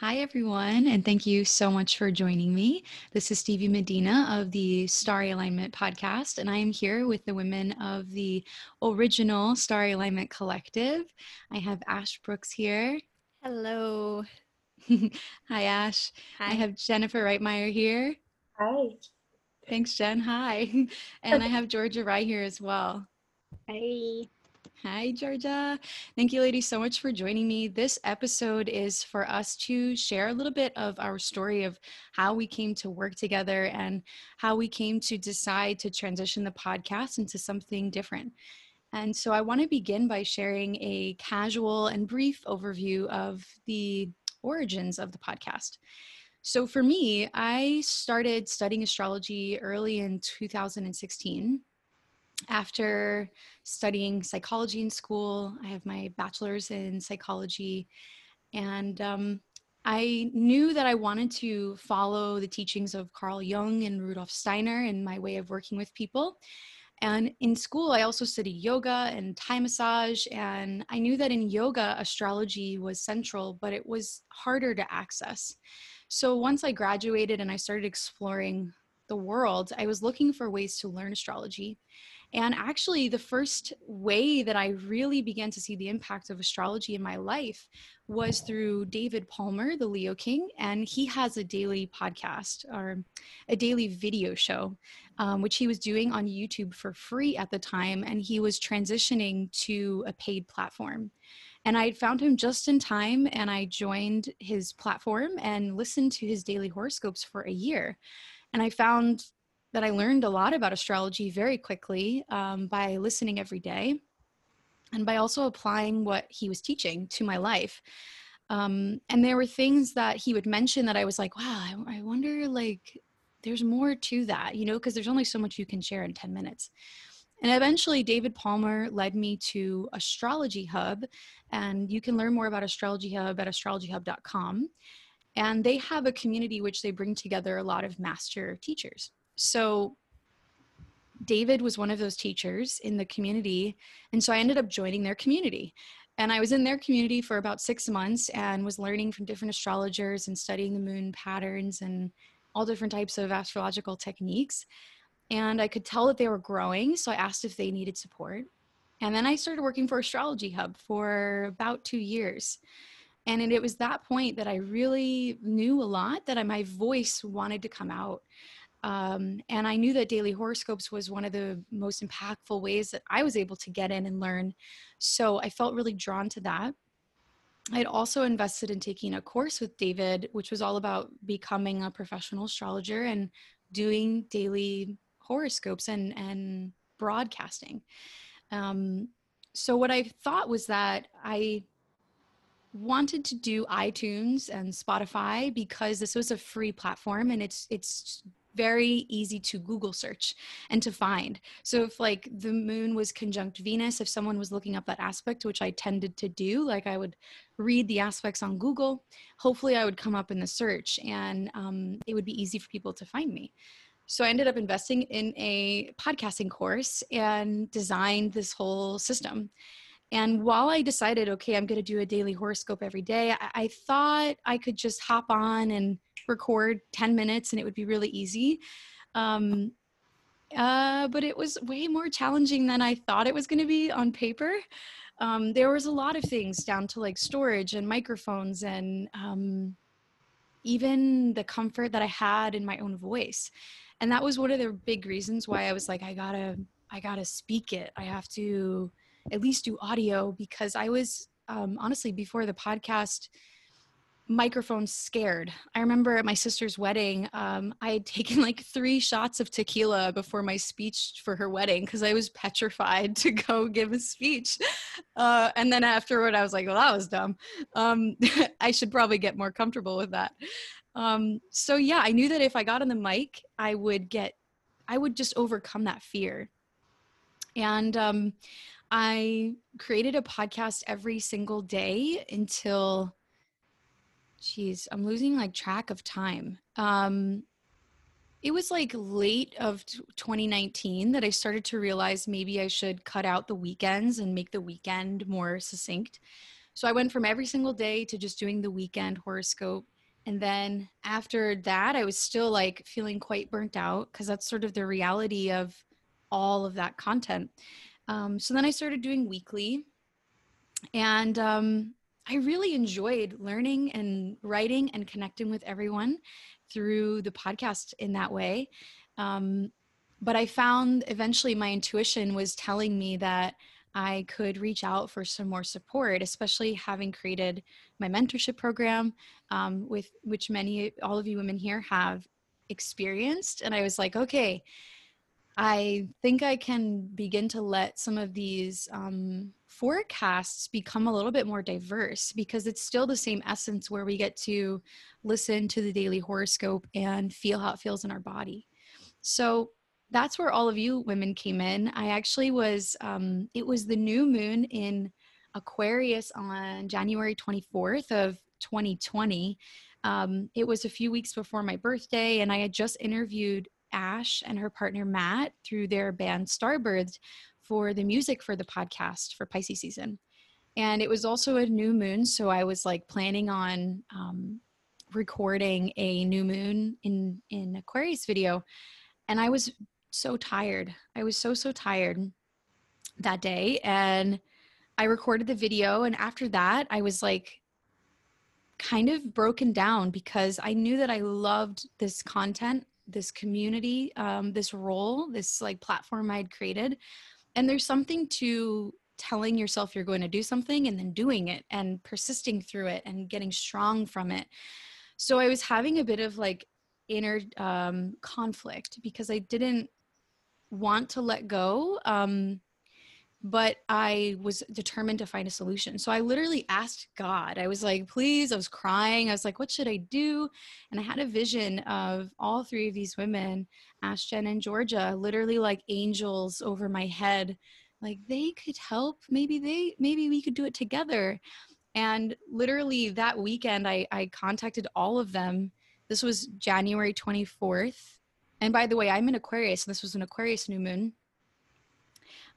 Hi, everyone, and thank you so much for joining me. This is Stevie Medina of the Starry Alignment podcast, and I am here with the women of the original Starry Alignment Collective. I have Ash Brooks here. Hello. Hi, Ash. Hi. I have Jennifer Reitmeyer here. Hi. Thanks, Jen. Hi. And I have Georgia Rye here as well. Hi. Hi, Georgia. Thank you, ladies, so much for joining me. This episode is for us to share a little bit of our story of how we came to work together and how we came to decide to transition the podcast into something different. And so I want to begin by sharing a casual and brief overview of the origins of the podcast. So for me, I started studying astrology early in 2016 after studying psychology in school. I have my bachelor's in psychology, and um, I knew that I wanted to follow the teachings of Carl Jung and Rudolf Steiner in my way of working with people. And in school, I also studied yoga and Thai massage. And I knew that in yoga, astrology was central, but it was harder to access. So once I graduated and I started exploring the world, I was looking for ways to learn astrology. And actually, the first way that I really began to see the impact of astrology in my life was through David Palmer, the Leo King. And he has a daily podcast or a daily video show, um, which he was doing on YouTube for free at the time. And he was transitioning to a paid platform. And I found him just in time and I joined his platform and listened to his daily horoscopes for a year. And I found that I learned a lot about astrology very quickly um, by listening every day and by also applying what he was teaching to my life. Um, and there were things that he would mention that I was like, wow, I, I wonder, like, there's more to that, you know, because there's only so much you can share in 10 minutes. And eventually, David Palmer led me to Astrology Hub, and you can learn more about Astrology Hub at astrologyhub.com. And they have a community which they bring together a lot of master teachers. So David was one of those teachers in the community. And so I ended up joining their community. And I was in their community for about six months and was learning from different astrologers and studying the moon patterns and all different types of astrological techniques. And I could tell that they were growing. So I asked if they needed support. And then I started working for Astrology Hub for about two years. And it was that point that I really knew a lot that my voice wanted to come out. Um, and I knew that daily horoscopes was one of the most impactful ways that I was able to get in and learn. So I felt really drawn to that. I had also invested in taking a course with David, which was all about becoming a professional astrologer and doing daily horoscopes and, and broadcasting. Um, so what I thought was that I wanted to do iTunes and Spotify because this was a free platform and it's it's very easy to Google search and to find. So if like the moon was conjunct Venus, if someone was looking up that aspect, which I tended to do, like I would read the aspects on Google, hopefully I would come up in the search and um, it would be easy for people to find me. So I ended up investing in a podcasting course and designed this whole system. And while I decided, okay, I'm going to do a daily horoscope every day, I, I thought I could just hop on and record 10 minutes and it would be really easy. Um, uh, but it was way more challenging than I thought it was going to be on paper. Um, there was a lot of things down to like storage and microphones and um, even the comfort that I had in my own voice. And that was one of the big reasons why I was like, I gotta, I gotta speak it. I have to at least do audio because I was um, honestly before the podcast microphone scared. I remember at my sister's wedding, um, I had taken like three shots of tequila before my speech for her wedding because I was petrified to go give a speech. Uh, and then afterward, I was like, well, that was dumb. Um, I should probably get more comfortable with that. Um, so yeah, I knew that if I got on the mic, I would get, I would just overcome that fear. And um, I created a podcast every single day until Jeez, I'm losing like track of time. Um, it was like late of 2019 that I started to realize maybe I should cut out the weekends and make the weekend more succinct. So I went from every single day to just doing the weekend horoscope. And then after that, I was still like feeling quite burnt out because that's sort of the reality of all of that content. Um, so then I started doing weekly. And um, I really enjoyed learning and writing and connecting with everyone through the podcast in that way. Um, but I found eventually my intuition was telling me that I could reach out for some more support, especially having created my mentorship program, um, with which many, all of you women here have experienced. And I was like, okay, I think I can begin to let some of these um, forecasts become a little bit more diverse because it's still the same essence where we get to listen to the daily horoscope and feel how it feels in our body. So that's where all of you women came in. I actually was, um, it was the new moon in Aquarius on January 24th of 2020. Um, it was a few weeks before my birthday, and I had just interviewed Ash and her partner Matt through their band Starbirds for the music for the podcast for Pisces season. And it was also a new moon, so I was like planning on um, recording a new moon in in Aquarius video, and I was so tired. I was so, so tired that day. And I recorded the video. And after that, I was like kind of broken down because I knew that I loved this content, this community, um, this role, this like platform I'd created. And there's something to telling yourself you're going to do something and then doing it and persisting through it and getting strong from it. So I was having a bit of like inner um, conflict because I didn't want to let go. Um, but I was determined to find a solution. So I literally asked God. I was like, please, I was crying. I was like, what should I do? And I had a vision of all three of these women, Ash, Jen, and Georgia, literally like angels over my head. Like they could help. Maybe they, maybe we could do it together. And literally that weekend, I, I contacted all of them. This was January 24th and by the way, I'm an Aquarius, and this was an Aquarius new moon.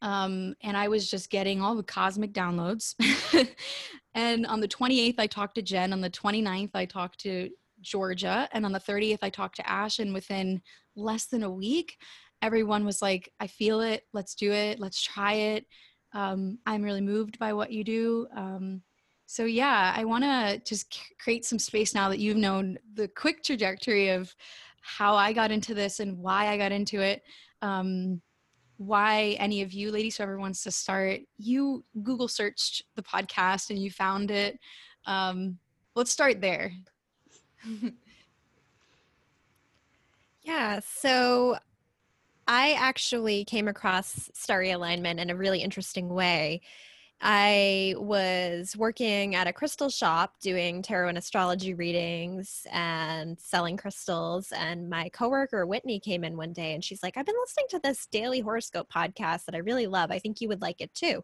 Um, and I was just getting all the cosmic downloads. and on the 28th, I talked to Jen. On the 29th, I talked to Georgia. And on the 30th, I talked to Ash. And within less than a week, everyone was like, I feel it. Let's do it. Let's try it. Um, I'm really moved by what you do. Um, so, yeah, I want to just create some space now that you've known the quick trajectory of how I got into this and why I got into it. Um, why any of you ladies, whoever wants to start, you Google searched the podcast and you found it. Um, let's start there. yeah, so I actually came across starry alignment in a really interesting way. I was working at a crystal shop doing tarot and astrology readings and selling crystals. And my coworker Whitney came in one day and she's like, I've been listening to this daily horoscope podcast that I really love. I think you would like it too.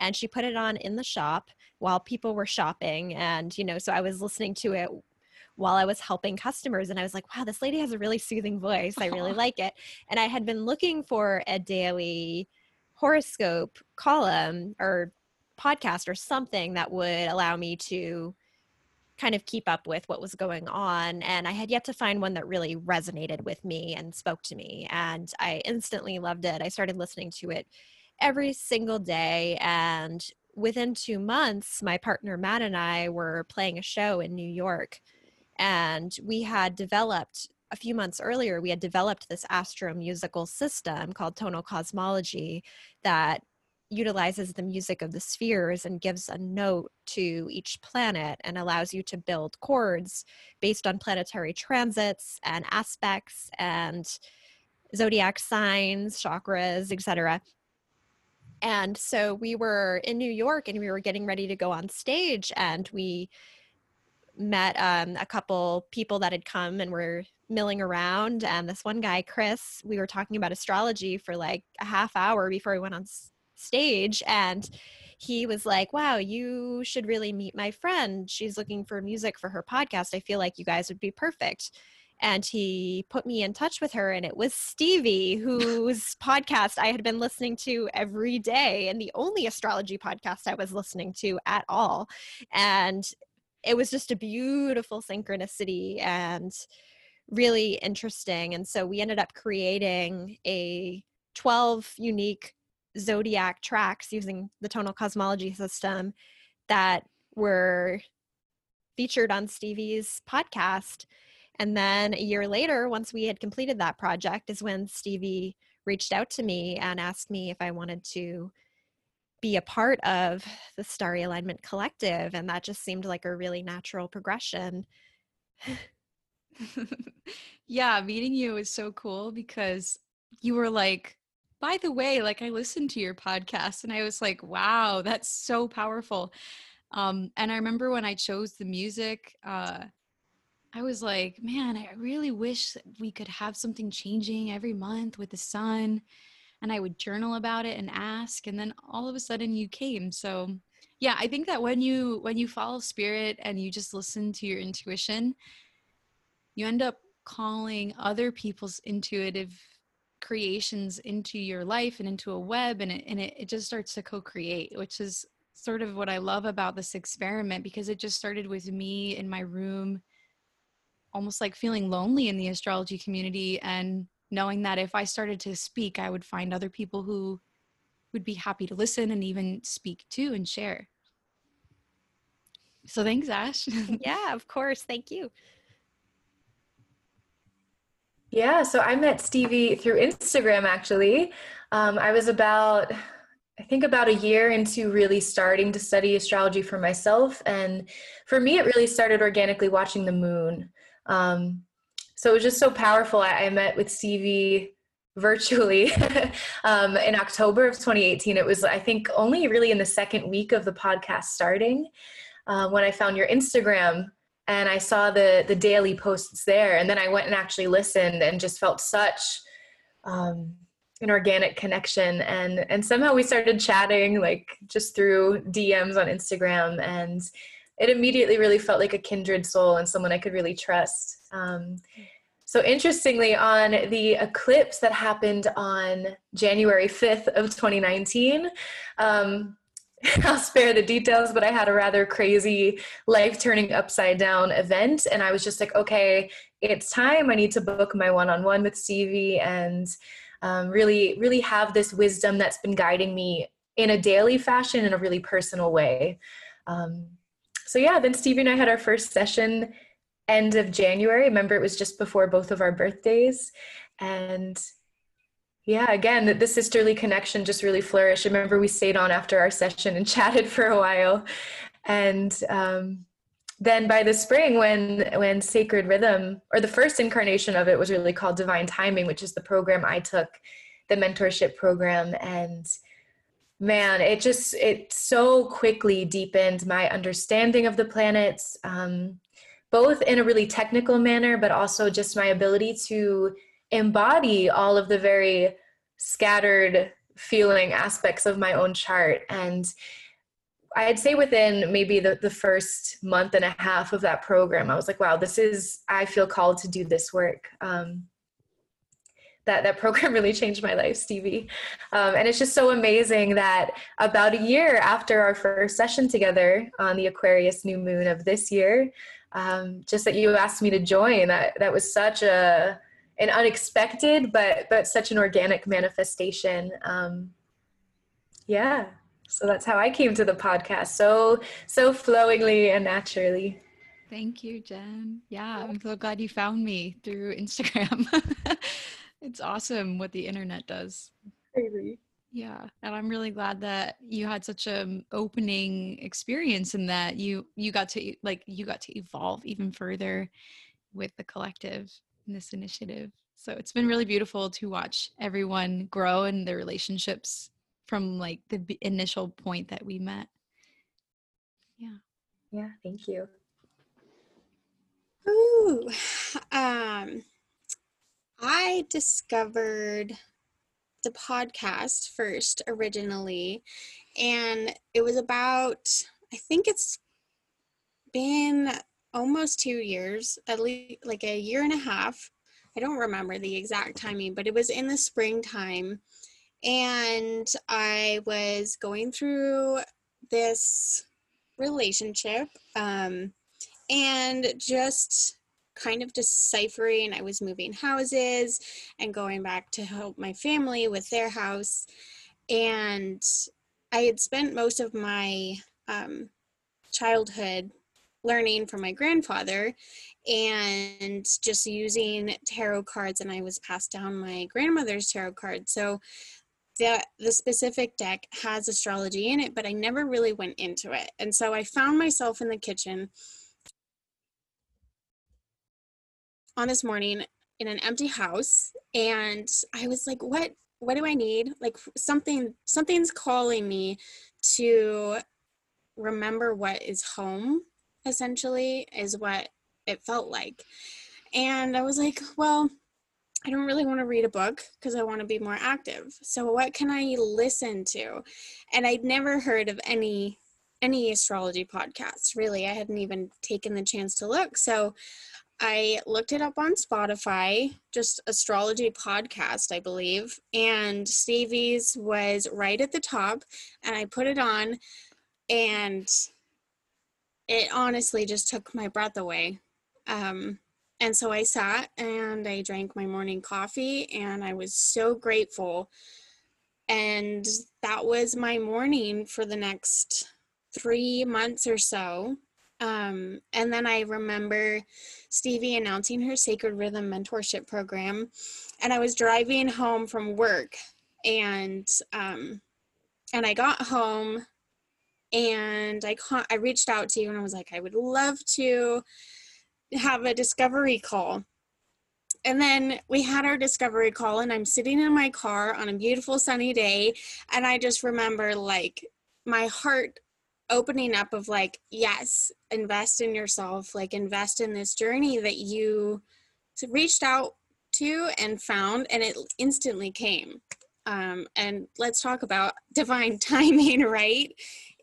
And she put it on in the shop while people were shopping. And, you know, so I was listening to it while I was helping customers. And I was like, wow, this lady has a really soothing voice. I really like it. And I had been looking for a daily horoscope column or podcast or something that would allow me to kind of keep up with what was going on. And I had yet to find one that really resonated with me and spoke to me. And I instantly loved it. I started listening to it every single day. And within two months, my partner Matt and I were playing a show in New York. And we had developed a few months earlier, we had developed this astro musical system called tonal cosmology that utilizes the music of the spheres and gives a note to each planet and allows you to build chords based on planetary transits and aspects and zodiac signs, chakras, etc. And so we were in New York and we were getting ready to go on stage and we met um, a couple people that had come and were milling around and this one guy chris we were talking about astrology for like a half hour before we went on stage and he was like, Wow, you should really meet my friend. She's looking for music for her podcast. I feel like you guys would be perfect. and he put me in touch with her and it was stevie whose podcast i had been listening to every day and the only astrology podcast i was listening to at all and it was just a beautiful synchronicity and really interesting and so we ended up creating a 12 unique zodiac tracks using the tonal cosmology system that were featured on Stevie's podcast. And then a year later, once we had completed that project, is when Stevie reached out to me and asked me if I wanted to be a part of the Starry Alignment Collective. And that just seemed like a really natural progression. yeah, meeting you was so cool because you were like, by the way, like I listened to your podcast and I was like, wow, that's so powerful. Um, and I remember when I chose the music, uh, I was like, man, I really wish we could have something changing every month with the sun. And I would journal about it and ask. And then all of a sudden you came. So yeah, I think that when you when you follow spirit and you just listen to your intuition, you end up calling other people's intuitive creations into your life and into a web and it, and it, it just starts to co-create which is sort of what I love about this experiment because it just started with me in my room, almost like feeling lonely in the astrology community and knowing that if I started to speak, I would find other people who would be happy to listen and even speak to and share. So thanks, Ash. yeah, of course. Thank you. Yeah, so I met Stevie through Instagram actually. Um, I was about I think about a year into really starting to study astrology for myself. And for me, it really started organically watching the moon. Um, so it was just so powerful. I, I met with Stevie virtually um, in October of 2018. It was, I think, only really in the second week of the podcast starting uh, when I found your Instagram and I saw the the daily posts there. And then I went and actually listened and just felt such. Um, an organic connection and and somehow we started chatting like just through DMs on Instagram and it immediately really felt like a kindred soul and someone I could really trust. Um, so interestingly, on the eclipse that happened on January 5th of 2019, um, I'll spare the details, but I had a rather crazy life turning upside down event. And I was just like, okay, it's time. I need to book my one on one with Stevie. And um, really really have this wisdom that's been guiding me in a daily fashion in a really personal way um, so yeah then stevie and i had our first session end of january remember it was just before both of our birthdays and yeah again the sisterly connection just really flourished. I remember we stayed on after our session and chatted for a while. And um, then by the spring when when sacred rhythm or the first incarnation of it was really called divine timing which is the program i took the mentorship program. And man it just it so quickly deepened my understanding of the planets um, both in a really technical manner but also just my ability to embody all of the very scattered feeling aspects of my own chart and I'd say within maybe the, the first month and a half of that program, I was like, wow, this is, I feel called to do this work. Um, that, that program really changed my life, Stevie. Um, and it's just so amazing that about a year after our first session together on the Aquarius new moon of this year, um, just that you asked me to join, that, that was such a, an unexpected, but, but such an organic manifestation. Um, yeah so that's how I came to the podcast so so flowingly and naturally. Thank you, Jen. Yeah, I'm so glad you found me through Instagram. it's awesome what the internet does. Crazy. Yeah, and I'm really glad that you had such an opening experience and that you you got to like you got to evolve even further with the collective in this initiative. So it's been really beautiful to watch everyone grow and their relationships from like the initial point that we met. Yeah. Yeah, thank you. Ooh, um, I discovered the podcast first originally, and it was about, I think it's been almost two years, at least like a year and a half. I don't remember the exact timing, but it was in the springtime. And I was going through this relationship um, and just kind of deciphering. I was moving houses and going back to help my family with their house. And I had spent most of my um, childhood learning from my grandfather and just using tarot cards and I was passed down my grandmother's tarot card. So the the specific deck has astrology in it, but I never really went into it. And so I found myself in the kitchen on this morning in an empty house and I was like, what what do I need? Like something something's calling me to remember what is home essentially is what it felt like. And I was like, well, I don't really want to read a book because I want to be more active. So what can I listen to? And I'd never heard of any any astrology podcasts really. I hadn't even taken the chance to look. So I looked it up on Spotify, just astrology podcast, I believe, and Stevie's was right at the top and I put it on and it honestly just took my breath away. Um, and so I sat and I drank my morning coffee and I was so grateful. And that was my morning for the next three months or so. Um, and then I remember Stevie announcing her Sacred Rhythm mentorship program. And I was driving home from work and um, and I got home and I con- I reached out to you and I was like, I would love to have a discovery call. And then we had our discovery call, and I'm sitting in my car on a beautiful sunny day, and I just remember like my heart opening up of like, yes, invest in yourself, like invest in this journey that you reached out to and found, and it instantly came. Um, and let's talk about divine timing, right?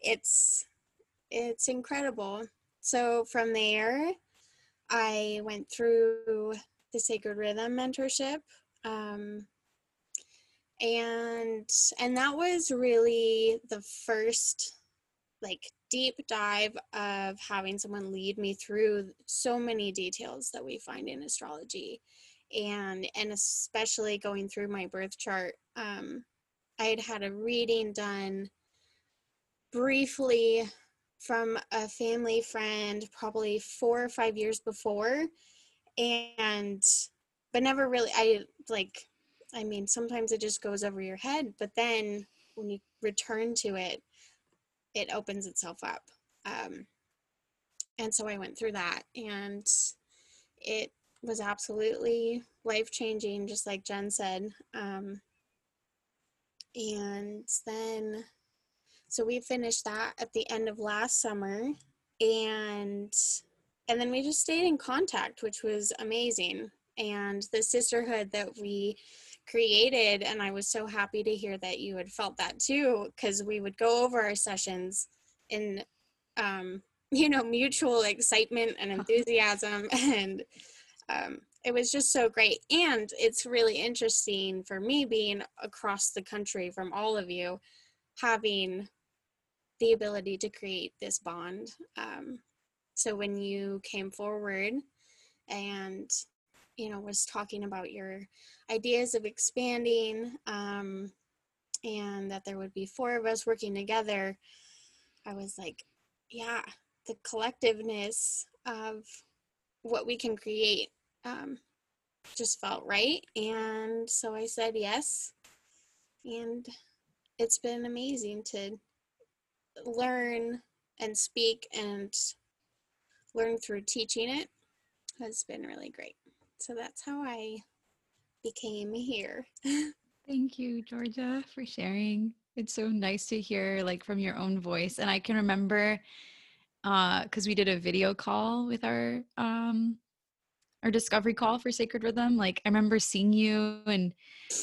It's it's incredible. So from there, I went through the Sacred Rhythm mentorship, um, and and that was really the first like deep dive of having someone lead me through so many details that we find in astrology and and especially going through my birth chart um, i had had a reading done briefly from a family friend probably four or five years before and but never really i like i mean sometimes it just goes over your head but then when you return to it it opens itself up um, and so i went through that and it was absolutely life changing just like jen said um, and then so we finished that at the end of last summer and and then we just stayed in contact which was amazing. And the sisterhood that we created and i was so happy to hear that you had felt that too because we would go over our sessions in um, you know mutual excitement and enthusiasm and um, it was just so great. And it's really interesting for me being across the country from all of you having the ability to create this bond. Um, so when you came forward and you know was talking about your ideas of expanding um, and that there would be four of us working together, I was like, yeah, the collectiveness of what we can create um, just felt right. And so I said yes. And it's been amazing to learn and speak and learn through teaching it has been really great. So that's how I became here. Thank you, Georgia, for sharing. It's so nice to hear like from your own voice. And I can remember uh because we did a video call with our um our discovery call for Sacred Rhythm. Like I remember seeing you and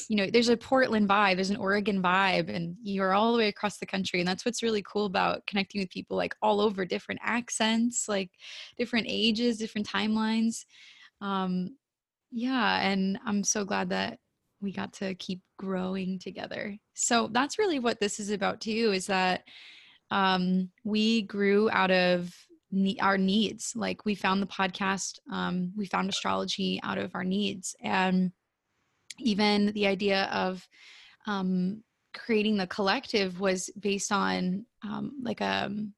you know, there's a Portland vibe, there's an Oregon vibe, and you're all the way across the country. And that's what's really cool about connecting with people like all over different accents, like different ages, different timelines. Um, yeah, and I'm so glad that we got to keep growing together. So that's really what this is about too, is that um, we grew out of our needs. Like we found the podcast, um, we found astrology out of our needs, and even the idea of um, creating the collective was based on um, like a um,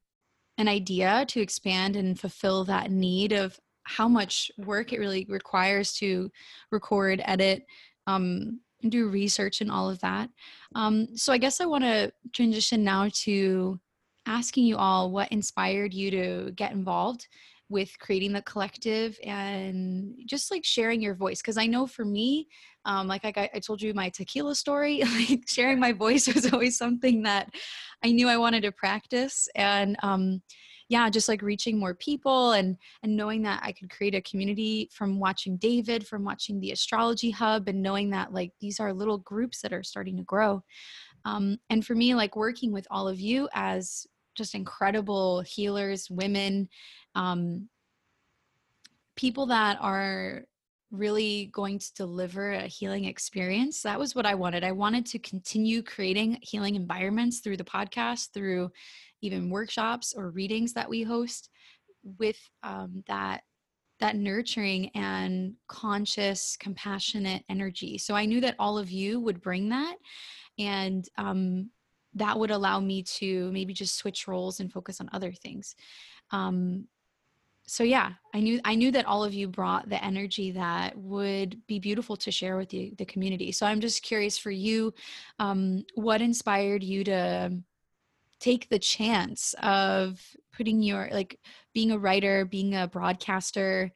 an idea to expand and fulfill that need of how much work it really requires to record, edit, um, do research, and all of that. Um, so I guess I want to transition now to asking you all what inspired you to get involved with creating the collective and just like sharing your voice because i know for me um, like I, I told you my tequila story like sharing my voice was always something that i knew i wanted to practice and um, yeah just like reaching more people and and knowing that i could create a community from watching david from watching the astrology hub and knowing that like these are little groups that are starting to grow. Um, and for me like working with all of you as just incredible healers, women, um, people that are really going to deliver a healing experience. That was what I wanted. I wanted to continue creating healing environments through the podcast, through even workshops or readings that we host with um, that that nurturing and conscious compassionate energy so i knew that all of you would bring that and um, that would allow me to maybe just switch roles and focus on other things. Um, so yeah i knew i knew that all of you brought the energy that would be beautiful to share with the, the community. So i'm just curious for you um, what inspired you to take the chance of putting your like being a writer being a broadcaster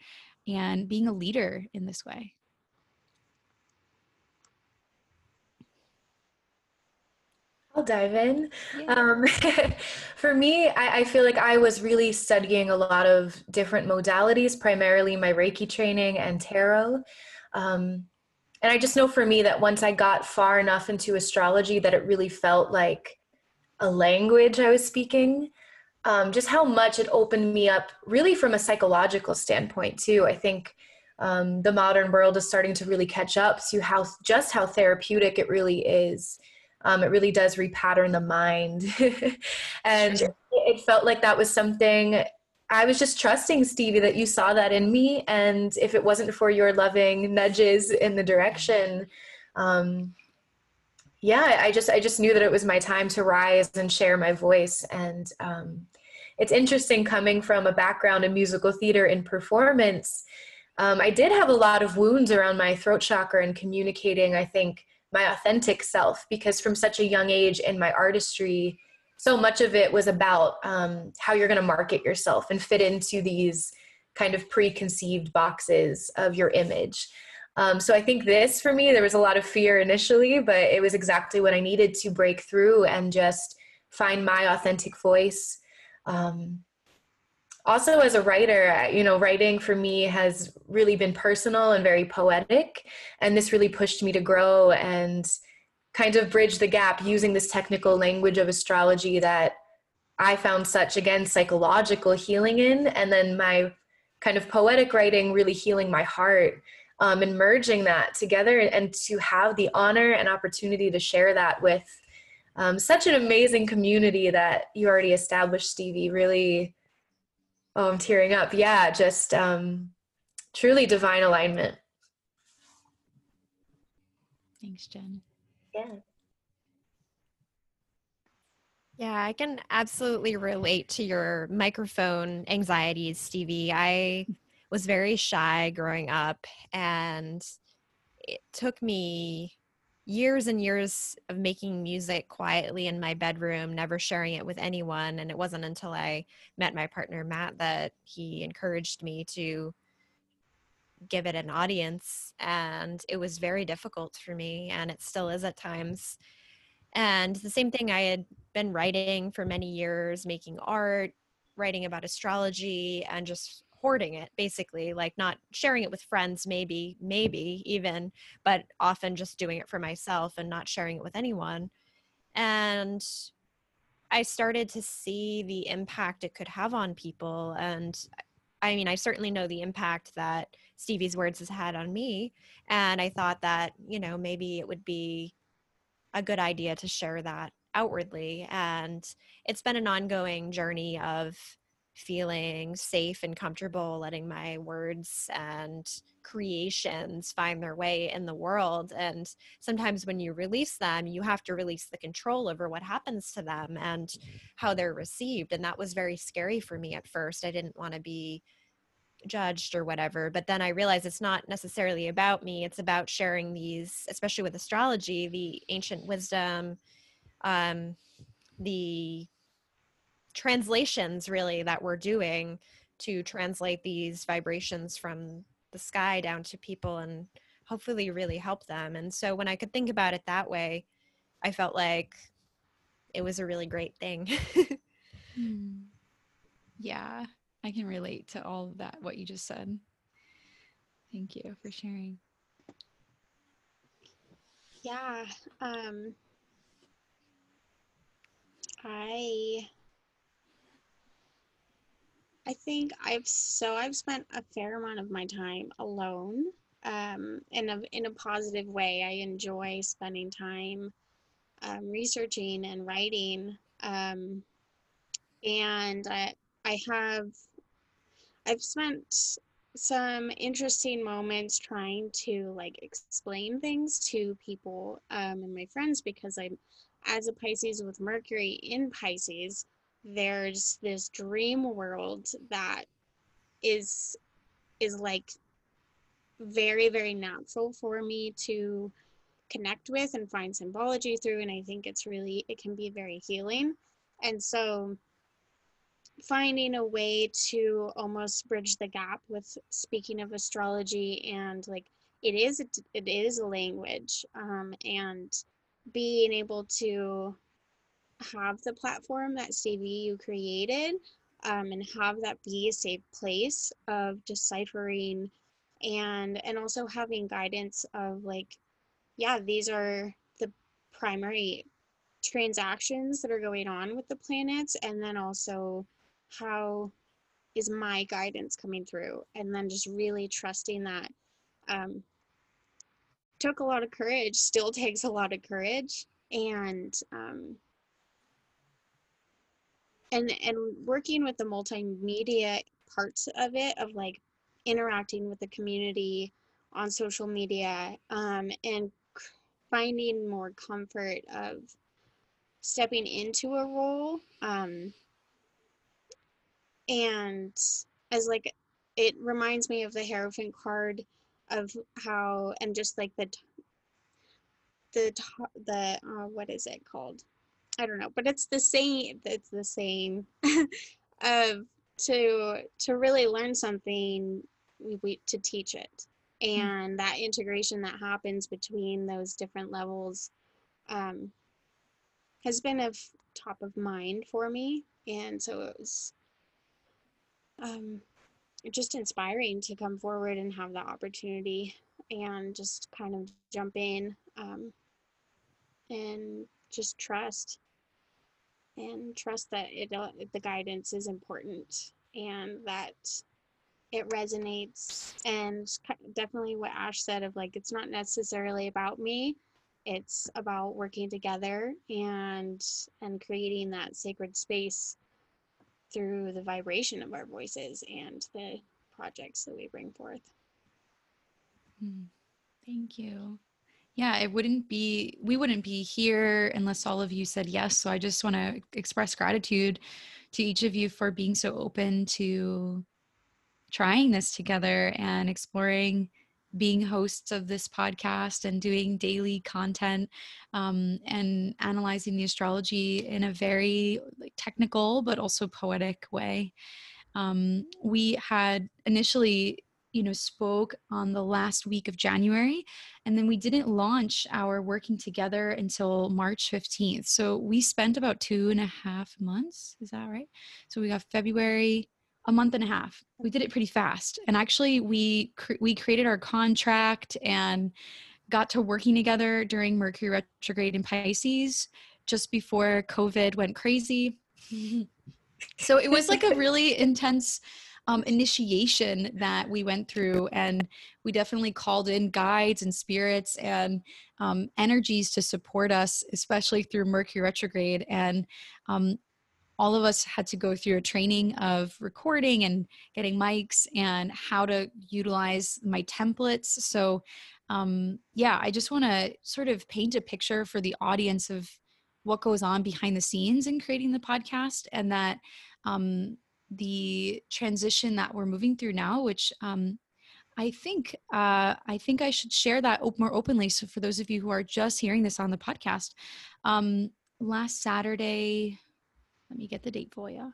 and being a leader in this way I'll dive in. Yeah. Um, for me, I, I, feel like I was really studying a lot of different modalities, primarily my Reiki training and tarot. Um, and I just know for me that once I got far enough into astrology that it really felt like a language I was speaking. Um, just how much it opened me up, really from a psychological standpoint too. I think um, the modern world is starting to really catch up to how just how therapeutic it really is um, it really does repattern the mind. and sure. it felt like that was something I was just trusting Stevie that you saw that in me. And if it wasn't for your loving nudges in the direction, um, yeah, I just I just knew that it was my time to rise and share my voice. And um, it's interesting coming from a background in musical theater and performance. Um, I did have a lot of wounds around my throat chakra and communicating. I think my authentic self because from such a young age in my artistry so much of it was about um, how you're going to market yourself and fit into these kind of preconceived boxes of your image. Um, so i think this for me there was a lot of fear initially but it was exactly what i needed to break through and just find my authentic voice. Um, also as a writer you know writing for me has really been personal and very poetic and this really pushed me to grow and kind of bridge the gap using this technical language of astrology that i found such again psychological healing in and then my kind of poetic writing really healing my heart um, and merging that together and to have the honor and opportunity to share that with um, such an amazing community that you already established stevie really Oh, I'm tearing up. Yeah, just um, truly divine alignment. Thanks, Jen. Yeah. Yeah, I can absolutely relate to your microphone anxieties, Stevie. I was very shy growing up, and it took me years and years of making music quietly in my bedroom, never sharing it with anyone. And it wasn't until I met my partner, Matt, that he encouraged me to give it an audience. And it was very difficult for me, and it still is at times. And the same thing, I had been writing for many years, making art, writing about astrology, and just hoarding it basically like not sharing it with friends maybe maybe even but often just doing it for myself and not sharing it with anyone. And i started to see the impact it could have on people. And i mean i certainly know the impact that stevie's words has had on me. And i thought that you know maybe it would be a good idea to share that outwardly. And it's been an ongoing journey of feeling safe and comfortable letting my words and creations find their way in the world and sometimes when you release them you have to release the control over what happens to them and how they're received and that was very scary for me at first i didn't want to be judged or whatever but then i realized it's not necessarily about me it's about sharing these especially with astrology the ancient wisdom um the translations really that we're doing to translate these vibrations from the sky down to people and hopefully really help them. And so when I could think about it that way, I felt like it was a really great thing. mm. Yeah, I can relate to all of that, what you just said. Thank you for sharing. Yeah. Um, I I think I've so I've spent a fair amount of my time alone um, in a in a positive way. I enjoy spending time um, researching and writing, um, and I I have I've spent some interesting moments trying to like explain things to people um, and my friends because I'm as a Pisces with Mercury in Pisces there's this dream world that is is like very very natural for me to connect with and find symbology through and i think it's really it can be very healing. And so finding a way to almost bridge the gap with speaking of astrology and like it is it is a language um, and being able to have the platform that Stevie you created um, and have that be a safe place of deciphering and and also having guidance of like yeah these are the primary transactions that are going on with the planets and then also how is my guidance coming through and then just really trusting that um, took a lot of courage still takes a lot of courage and um, and and working with the multimedia parts of it of like interacting with the community on social media um, and finding more comfort of stepping into a role um, and as like it reminds me of the hierophant card of how and just like the the the uh, what is it called I don't know, but it's the same. It's the same. of to to really learn something, we, we to teach it, hmm. and mm. that integration that happens between those different levels, um, has been of top of mind for me, and so it was, um, just inspiring to come forward and have the opportunity and just kind of jump in um, and just trust and trust that it uh, the guidance is important and that it resonates. And definitely what ash said of like it's not necessarily about me it's about working together and and creating that sacred space through the vibration of our voices and the projects that we bring forth. Hmm. thank you yeah, it wouldn't be, we wouldn't be here unless all of you said yes. So I just want to express gratitude to each of you for being so open to trying this together and exploring being hosts of this podcast and doing daily content um, and analyzing the astrology in a very technical but also poetic way. Um, we had initially you know spoke on the last week of january and then we didn't launch our working together until march 15th so we spent about two and a half months is that right so we got february a month and a half. We did it pretty fast. And actually we cre- we created our contract and got to working together during Mercury retrograde in Pisces just before COVID went crazy. so it was like a really intense um, initiation that we went through, and we definitely called in guides and spirits and um, energies to support us, especially through Mercury retrograde. And um, all of us had to go through a training of recording and getting mics and how to utilize my templates. So, um, yeah, I just want to sort of paint a picture for the audience of what goes on behind the scenes in creating the podcast and that um, the transition that we're moving through now, which um, I think uh, I think I should share that op- more openly. So for those of you who are just hearing this on the podcast, um, last Saturday, let me get the date for you.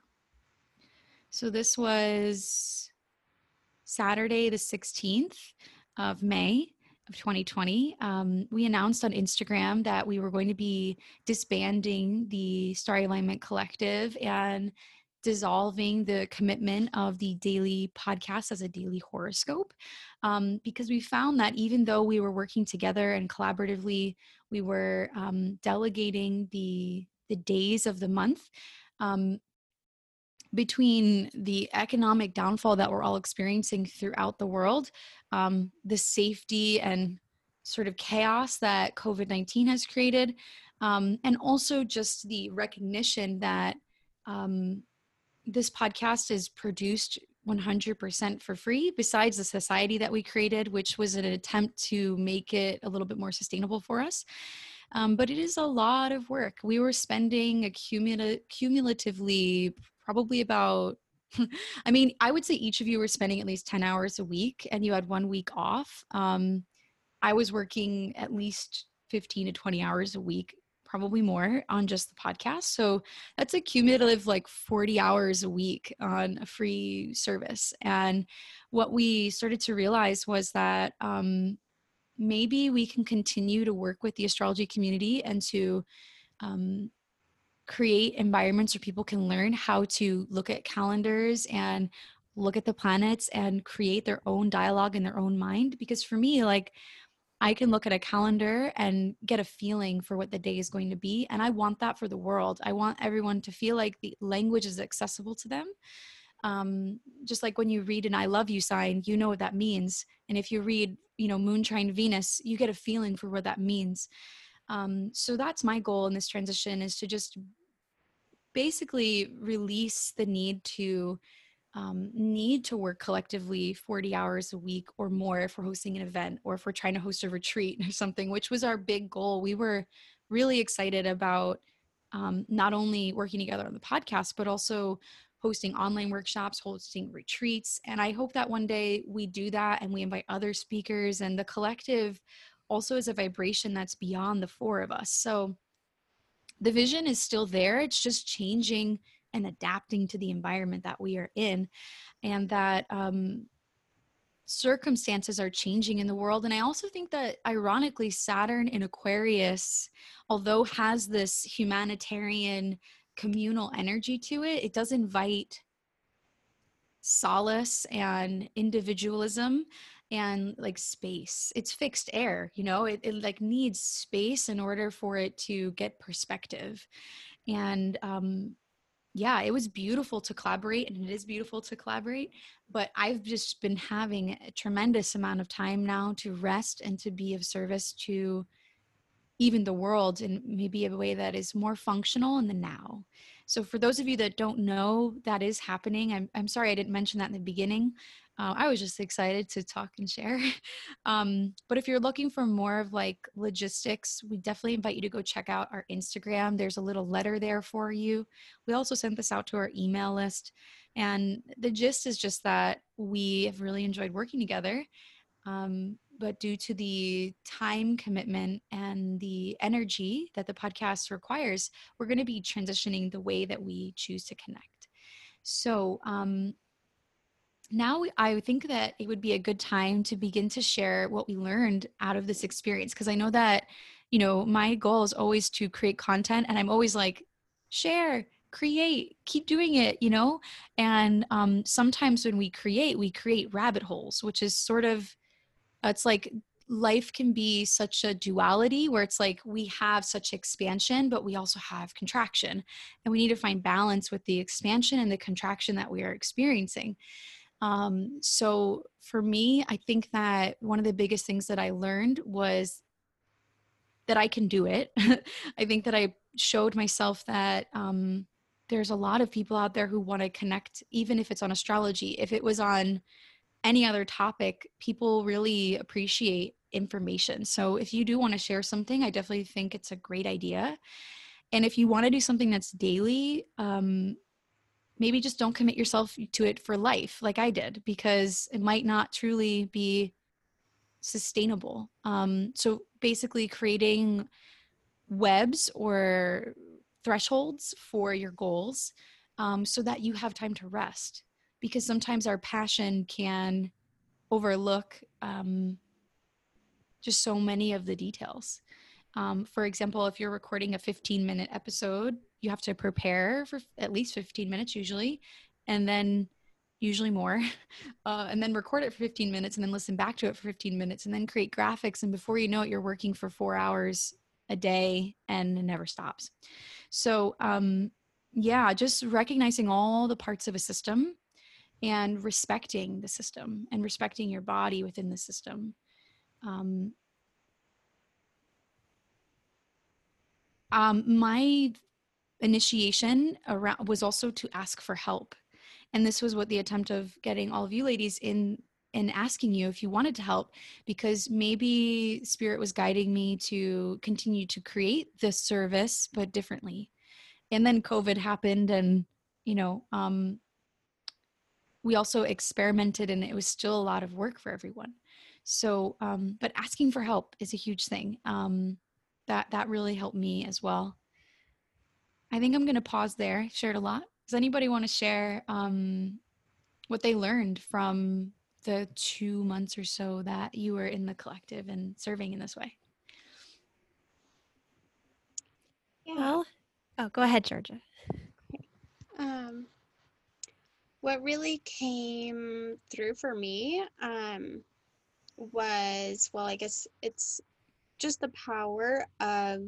So this was Saturday, the 16th of May of 2020. Um, we announced on Instagram that we were going to be disbanding the Star Alignment Collective and dissolving the commitment of the daily podcast as a daily horoscope um, because we found that even though we were working together and collaboratively we were um, delegating the the days of the month um, between the economic downfall that we're all experiencing throughout the world um, the safety and sort of chaos that covid-19 has created um, and also just the recognition that um, this podcast is produced 100% for free besides the society that we created which was an attempt to make it a little bit more sustainable for us. Um, but it is a lot of work. We were spending a cumulatively probably about i mean i would say each of you were spending at least 10 hours a week and you had one week off. Um, i was working at least 15 to 20 hours a week probably more on just the podcast. So that's a cumulative like 40 hours a week on a free service. And what we started to realize was that um, maybe we can continue to work with the astrology community and to um, create environments where people can learn how to look at calendars and look at the planets and create their own dialogue in their own mind. Because for me, like, I can look at a calendar and get a feeling for what the day is going to be. And I want that for the world. I want everyone to feel like the language is accessible to them. Um, just like when you read an I love you sign, you know what that means. And if you read, you know, Moon Trine Venus, you get a feeling for what that means. Um, so that's my goal in this transition is to just basically release the need to um, need to work collectively 40 hours a week or more if we're hosting an event or if we're trying to host a retreat or something, which was our big goal. We were really excited about um, not only working together on the podcast, but also hosting online workshops, hosting retreats. And I hope that one day we do that and we invite other speakers, and the collective also is a vibration that's beyond the four of us. So the vision is still there, it's just changing and adapting to the environment that we are in and that um, circumstances are changing in the world. And i also think that ironically saturn in aquarius although has this humanitarian communal energy to it it does invite solace and individualism and like space. It's fixed air you know? It, it like needs space in order for it to get perspective. And um yeah, it was beautiful to collaborate and it is beautiful to collaborate. But I've just been having a tremendous amount of time now to rest and to be of service to even the world in maybe a way that is more functional in the now. So, for those of you that don't know that is happening, I'm, I'm sorry I didn't mention that in the beginning, uh, I was just excited to talk and share. Um, but if you're looking for more of like logistics, we definitely invite you to go check out our Instagram. There's a little letter there for you. We also sent this out to our email list. And the gist is just that we have really enjoyed working together. Um, but due to the time commitment and the energy that the podcast requires, we're going to be transitioning the way that we choose to connect. So, um, now I think that it would be a good time to begin to share what we learned out of this experience because I know that you know my goal is always to create content and I'm always like share create keep doing it you know? And um, sometimes when we create we create rabbit holes which is sort of it's like life can be such a duality where it's like we have such expansion but we also have contraction and we need to find balance with the expansion and the contraction that we are experiencing um, so for me i think that one of the biggest things that i learned was that i can do it i think that i showed myself that um, there's a lot of people out there who want to connect even if it's on astrology if it was on any other topic, people really appreciate information. So if you do want to share something, I definitely think it's a great idea. And if you want to do something that's daily, um, maybe just don't commit yourself to it for life like I did because it might not truly be sustainable. Um, so basically, creating webs or thresholds for your goals um, so that you have time to rest because sometimes our passion can overlook um, just so many of the details. Um, for example, if you're recording a 15 minute episode, you have to prepare for at least 15 minutes usually, and then usually more, uh, and then record it for 15 minutes and then listen back to it for 15 minutes and then create graphics. And before you know it, you're working for four hours a day and it never stops. So, um, yeah, just recognizing all the parts of a system and respecting the system and respecting your body within the system. Um, um, my initiation around was also to ask for help, and this was what the attempt of getting all of you ladies in and asking you if you wanted to help because maybe spirit was guiding me to continue to create this service but differently. And then covid happened and you know um, we also experimented and it was still a lot of work for everyone. So um, but asking for help is a huge thing. Um, that that really helped me as well i think i'm going to pause there. Shared a lot. Does anybody want to share um, what they learned from the two months or so that you were in the collective and serving in this way? Yeah. well oh go ahead georgia. Um what really came through for me um, was well i guess it's just the power of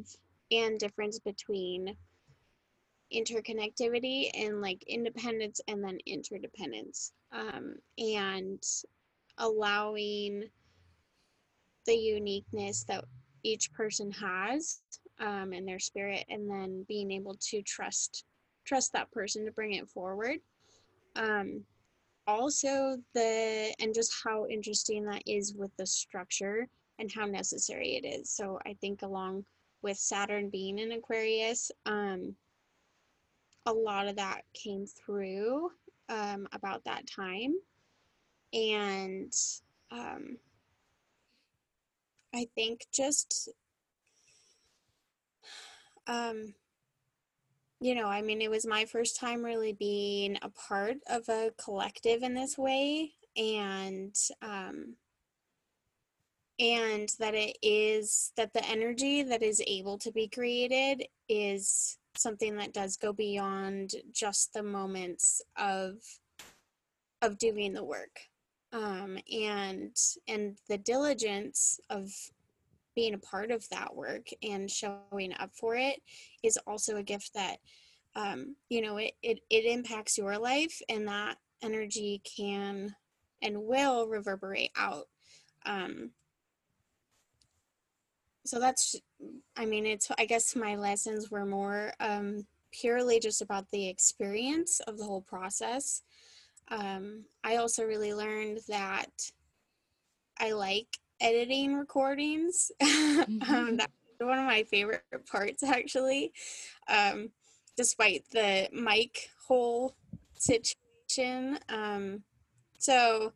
and difference between interconnectivity and like independence and then interdependence um, and allowing the uniqueness that each person has um, in their spirit and then being able to trust trust that person to bring it forward um, also the and just how interesting that is with the structure and how necessary it is. So I think along with Saturn being in Aquarius, um, a lot of that came through um, about that time. And um, I think just um, you know, I mean, it was my first time really being a part of a collective in this way, and um, and that it is that the energy that is able to be created is something that does go beyond just the moments of of doing the work. Um, and and the diligence of being a part of that work and showing up for it is also a gift that um, you know it, it it impacts your life and that energy can and will reverberate out. Um, so that's i mean it's i guess my lessons were more um, purely just about the experience of the whole process um, i also really learned that i like editing recordings. Mm-hmm. um, that's one of my favorite parts, actually, um, despite the mic hole situation. Um, so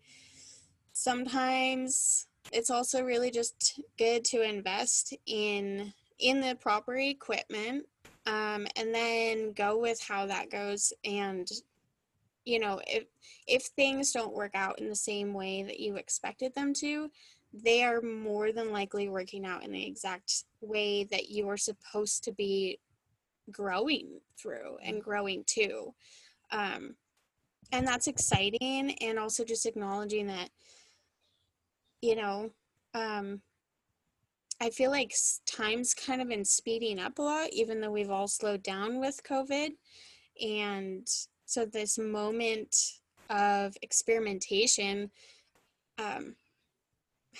sometimes it's also really just good to invest in in the proper equipment um, and then go with how that goes and you know if if things don't work out in the same way that you expected them to they are more than likely working out in the exact way that you are supposed to be growing through and growing to Um, and that's exciting. And also just acknowledging that, you know, um, I feel like time's kind of been speeding up a lot, even though we've all slowed down with COVID. And so this moment of experimentation um,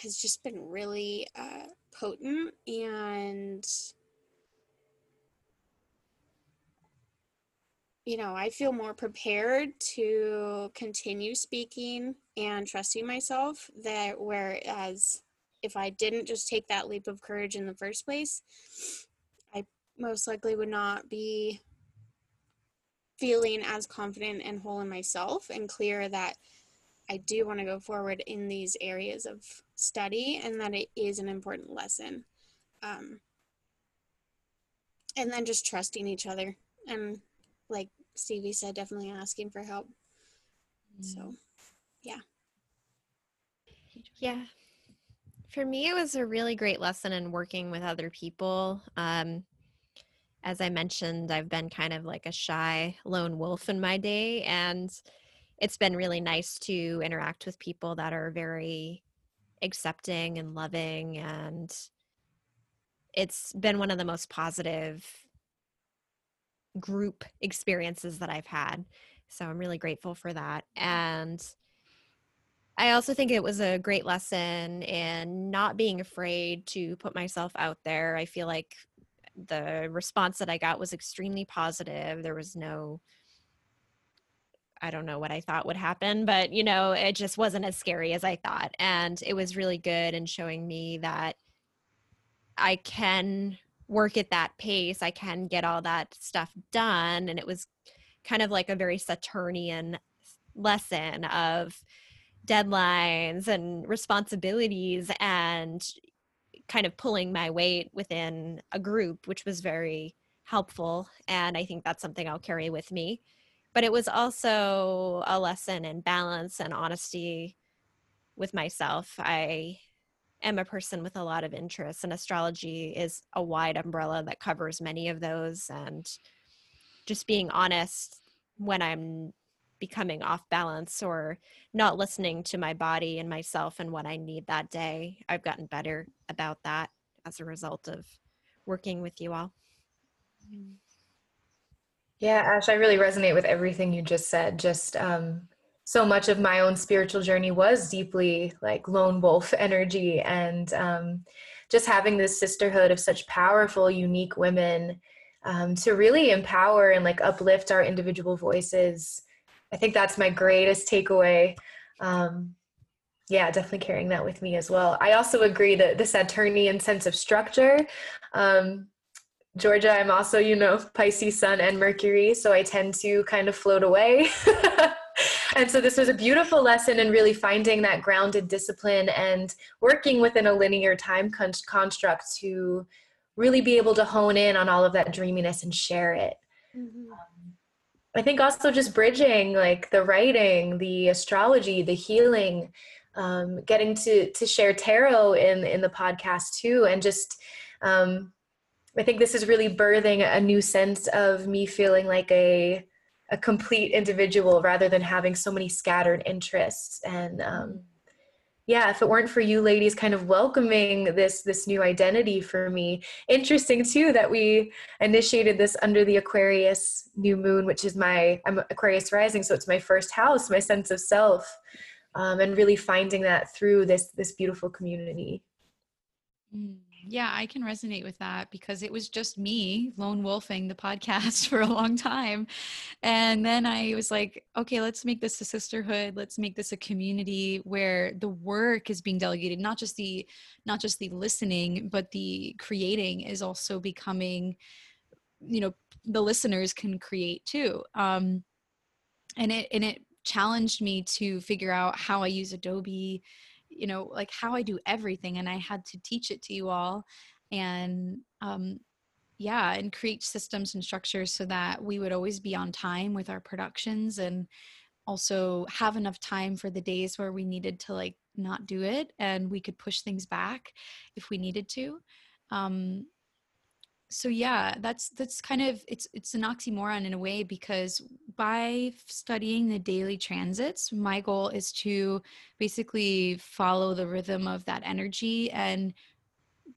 has just been really uh, potent and you know i feel more prepared to continue speaking and trusting myself that whereas if i didn't just take that leap of courage in the first place i most likely would not be feeling as confident and whole in myself and clear that I do want to go forward in these areas of study and that it is an important lesson. Um, and then just trusting each other. And like Stevie said, definitely asking for help. So, mm. Yeah. Yeah. For me, it was a really great lesson in working with other people. Um, as I mentioned, I've been kind of like a shy lone wolf in my day. And it's been really nice to interact with people that are very accepting and loving and it's been one of the most positive group experiences that I've had. So I'm really grateful for that. And I also think it was a great lesson in not being afraid to put myself out there. I feel like the response that I got was extremely positive. There was no I don't know what I thought would happen, but you know, it just wasn't as scary as I thought. And it was really good in showing me that I can work at that pace. I can get all that stuff done. And it was kind of like a very Saturnian lesson of deadlines and responsibilities and kind of pulling my weight within a group, which was very helpful. And I think that's something I'll carry with me but it was also a lesson in balance and honesty with myself. I am a person with a lot of interests, and astrology is a wide umbrella that covers many of those. And just being honest when I'm becoming off balance or not listening to my body and myself and what I need that day, I've gotten better about that as a result of working with you all. Mm-hmm. Yeah, Ash, I really resonate with everything you just said. Just um, so much of my own spiritual journey was deeply like lone wolf energy, and um, just having this sisterhood of such powerful, unique women um, to really empower and like uplift our individual voices. I think that's my greatest takeaway. Um, yeah, definitely carrying that with me as well. I also agree that the Saturnian sense of structure um, Georgia, I'm also, you know, Pisces Sun and Mercury, so I tend to kind of float away. and so this was a beautiful lesson in really finding that grounded discipline and working within a linear time con- construct to really be able to hone in on all of that dreaminess and share it. Mm-hmm. I think also just bridging like the writing, the astrology, the healing, um, getting to to share tarot in in the podcast too, and just um, I think this is really birthing a new sense of me feeling like a a complete individual rather than having so many scattered interests and um, yeah if it weren't for you ladies kind of welcoming this this new identity for me interesting too that we initiated this under the aquarius new moon which is my i'm aquarius rising so it's my first house my sense of self um, and really finding that through this this beautiful community mm. Yeah, I can resonate with that because it was just me lone wolfing the podcast for a long time. And then I was like, okay, let's make this a sisterhood. Let's make this a community where the work is being delegated, not just the not just the listening, but the creating is also becoming you know, the listeners can create too. Um and it and it challenged me to figure out how I use Adobe you know like how i do everything and i had to teach it to you all and um yeah and create systems and structures so that we would always be on time with our productions and also have enough time for the days where we needed to like not do it and we could push things back if we needed to. Um so yeah that's that's kind of it's it's an oxymoron in a way because by studying the daily transits my goal is to basically follow the rhythm of that energy and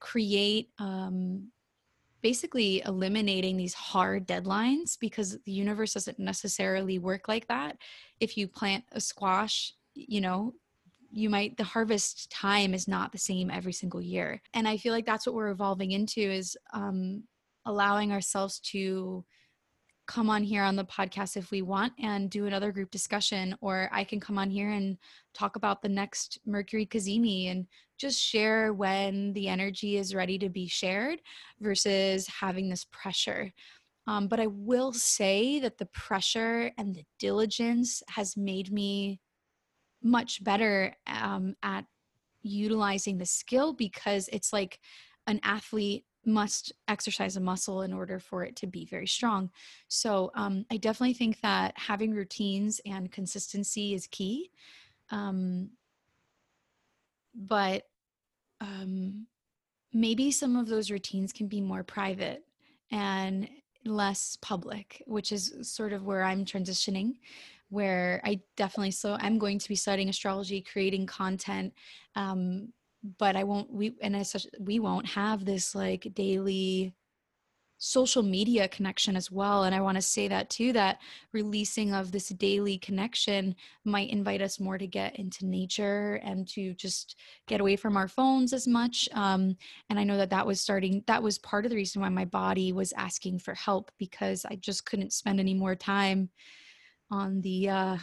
create um basically eliminating these hard deadlines because the universe doesn't necessarily work like that. If you plant a squash you know you might the harvest time is not the same every single year. And i feel like that's what we're evolving into is um, allowing ourselves to come on here on the podcast if we want and do another group discussion or i can come on here and talk about the next mercury cazimi and just share when the energy is ready to be shared versus having this pressure. Um, but i will say that the pressure and the diligence has made me much better um, at utilizing the skill because it's like an athlete must exercise a muscle in order for it to be very strong. So um, I definitely think that having routines and consistency is key. Um, but um, maybe some of those routines can be more private and less public, which is sort of where I'm transitioning where I definitely so I'm going to be studying astrology, creating content, um, but I won't we and as such we won't have this like daily social media connection as well. And i want to say that too that releasing of this daily connection might invite us more to get into nature and to just get away from our phones as much. Um, and i know that that was starting that was part of the reason why my body was asking for help because i just couldn't spend any more time on the uh,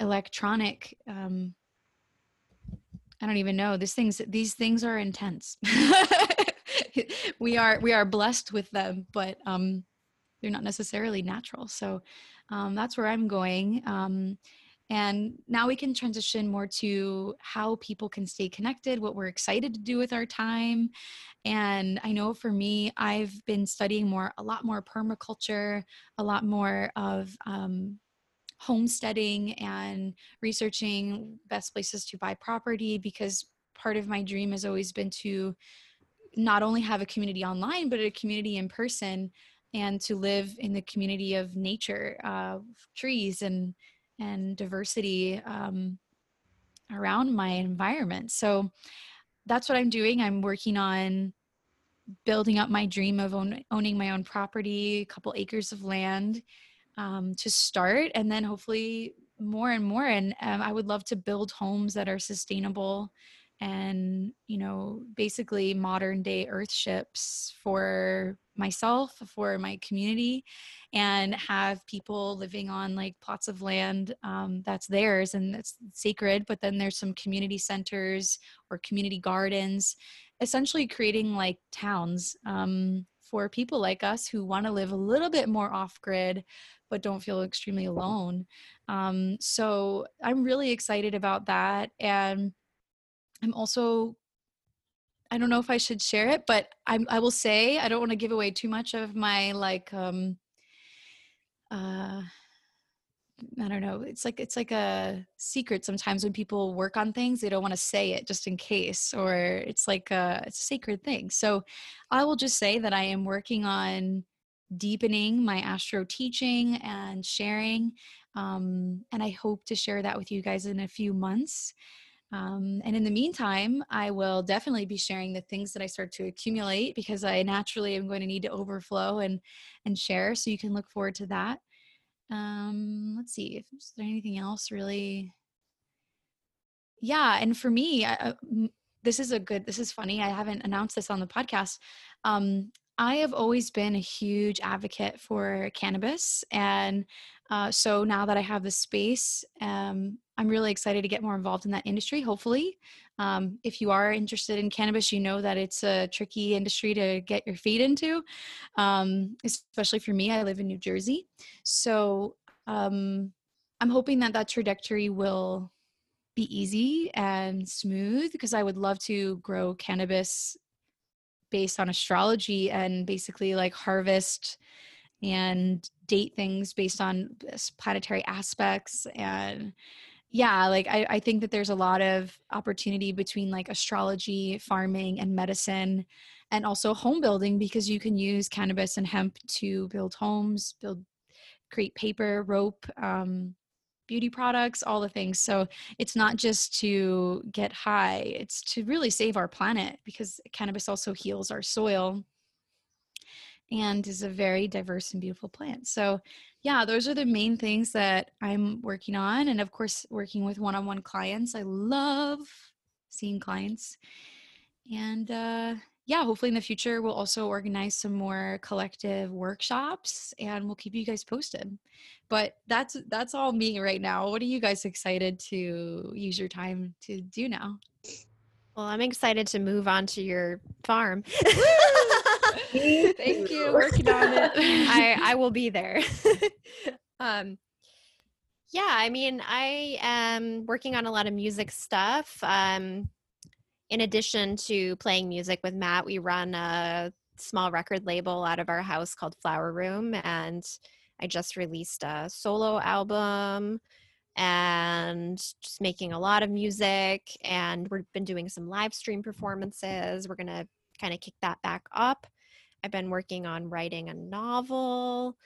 electronic um, i don't even know these things these things are intense we are we are blessed with them but um, they're not necessarily natural so um, that's where i'm going um, and now we can transition more to how people can stay connected, what we're excited to do with our time. And I know for me, I've been studying more, a lot more permaculture, a lot more of um, homesteading and researching best places to buy property because part of my dream has always been to not only have a community online but a community in person and to live in the community of nature uh, trees and and diversity um, around my environment. So that's what i'm doing. I'm working on building up my dream of own, owning my own property a couple acres of land um, to start and then hopefully more and more and um, i would love to build homes that are sustainable and you know basically modern day earth ships for myself for my community and have people living on like plots of land um, that's theirs and that's sacred but then there's some community centers or community gardens essentially creating like towns um, for people like us who want to live a little bit more off grid but don't feel extremely alone. Um, so I'm really excited about that. And I'm also, I don't know if I should share it, but I'm, I will say, I don't want to give away too much of my like, um, uh, I don't know. It's like it's like a secret sometimes when people work on things, they don't want to say it just in case, or it's like a it's a sacred thing. So I will just say that I am working on deepening my astro teaching and sharing. Um, and I hope to share that with you guys in a few months. Um, and in the meantime, I will definitely be sharing the things that I start to accumulate because I naturally am going to need to overflow and and share. So you can look forward to that. Um, let's see if is there anything else really. Yeah, and for me, I, this is a good. This is funny. I haven't announced this on the podcast. Um, I have always been a huge advocate for cannabis. And uh, so now that I have the space, um, I'm really excited to get more involved in that industry, hopefully. Um, if you are interested in cannabis, you know that it's a tricky industry to get your feet into, um, especially for me. I live in New Jersey. So um, I'm hoping that that trajectory will be easy and smooth because I would love to grow cannabis based on astrology and basically like harvest and date things based on planetary aspects and yeah, like I, I think that there's a lot of opportunity between like astrology, farming, and medicine, and also home building because you can use cannabis and hemp to build homes, build, create paper, rope, um, beauty products, all the things. So it's not just to get high, it's to really save our planet because cannabis also heals our soil and is a very diverse and beautiful plant. So yeah, those are the main things that I'm working on. And of course, working with one on one clients. I love seeing clients. And uh, yeah, hopefully in the future, we'll also organize some more collective workshops and we'll keep you guys posted. But that's that's all me right now. What are you guys excited to use your time to do now? Well, I'm excited to move on to your farm. Thank you. Working on it. I I will be there. um yeah, I mean, I am working on a lot of music stuff. Um in addition to playing music with Matt, we run a small record label out of our house called Flower Room and I just released a solo album and just making a lot of music and we've been doing some live stream performances. We're going to kind of kick that back up. I've been working on writing a novel,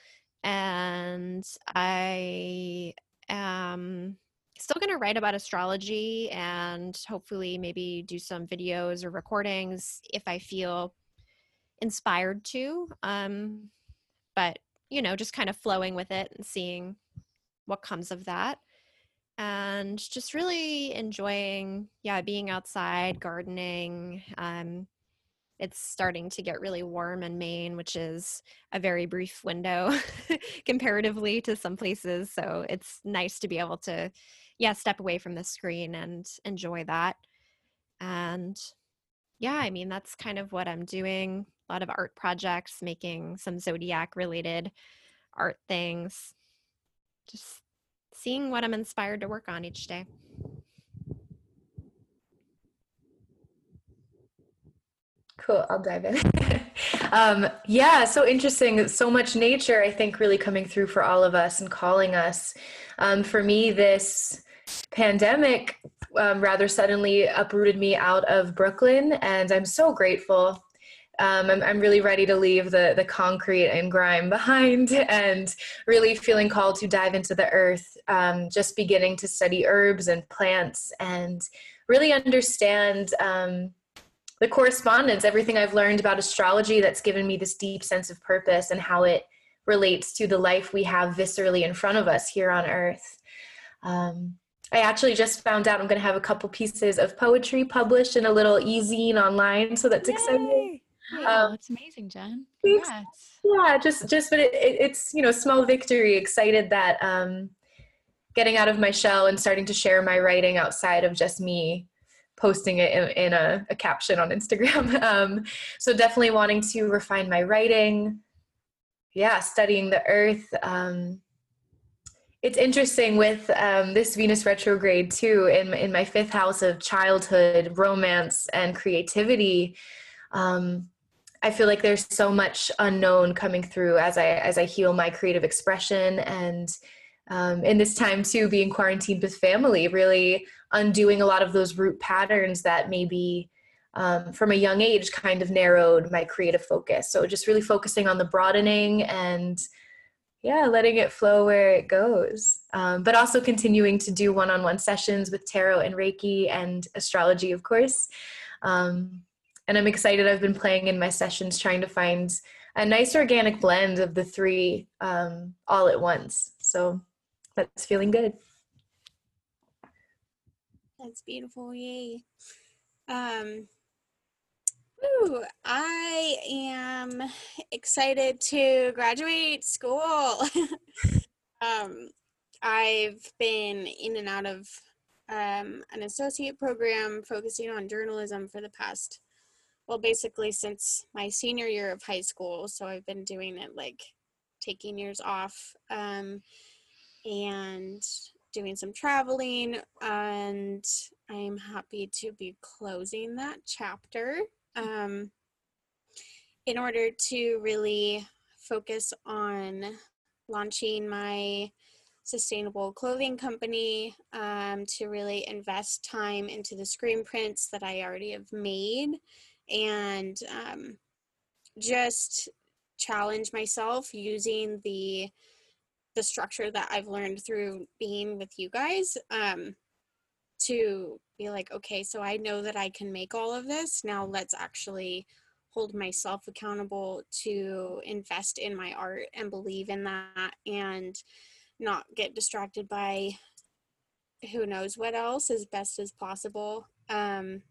and I am still going to write about astrology and hopefully maybe do some videos or recordings if I feel inspired to. Um, but, you know, just kind of flowing with it and seeing what comes of that. And just really enjoying, yeah, being outside, gardening, um, it's starting to get really warm in Maine, which is a very brief window comparatively to some places. So it's nice to be able to, yeah, step away from the screen and enjoy that. And yeah, I mean, that's kind of what I'm doing. A lot of art projects, making some zodiac related art things, just seeing what I'm inspired to work on each day. Cool, I'll dive in. um, yeah, so interesting. So much nature, I think, really coming through for all of us and calling us. Um, for me, this pandemic um, rather suddenly uprooted me out of Brooklyn, and I'm so grateful. Um, I'm, I'm really ready to leave the, the concrete and grime behind and really feeling called to dive into the earth, um, just beginning to study herbs and plants and really understand um, the correspondence, everything I've learned about astrology that's given me this deep sense of purpose and how it relates to the life we have viscerally in front of us here on earth. Um, I actually just found out I'm going to have a couple pieces of poetry published in a little e-zine online, so that's Yay! exciting. Wow, um, it's amazing, Jen. Congrats. Yeah, just just but it, it, it's you know small victory. Excited that um, getting out of my shell and starting to share my writing outside of just me posting it in, in a, a, caption on Instagram. Um, so definitely wanting to refine my writing. Yeah, studying the earth. Um, it's interesting with um, this Venus retrograde too, in, in my fifth house of childhood, romance, and creativity. Um, I feel like there's so much unknown coming through as I as I heal my creative expression and um, in this time too being quarantined with family really undoing a lot of those root patterns that maybe um, from a young age kind of narrowed my creative focus so just really focusing on the broadening and yeah letting it flow where it goes um, but also continuing to do one-on-one sessions with tarot and reiki and astrology of course um, and i'm excited i've been playing in my sessions trying to find a nice organic blend of the three um, all at once so that's feeling good. That's beautiful. Yay. Um, I am excited to graduate school. um, I've been in and out of um, an associate program focusing on journalism for the past, well, basically since my senior year of high school. So I've been doing it like taking years off. Um, and doing some traveling and i'm happy to be closing that chapter um, in order to really focus on launching my sustainable clothing company um, to really invest time into the screen prints that I already have made and um, just challenge myself using the the structure that I've learned through being with you guys um, to be like, okay, so I know that I can make all of this. Now let's actually hold myself accountable to invest in my art and believe in that and not get distracted by who knows what else as best as possible. Um,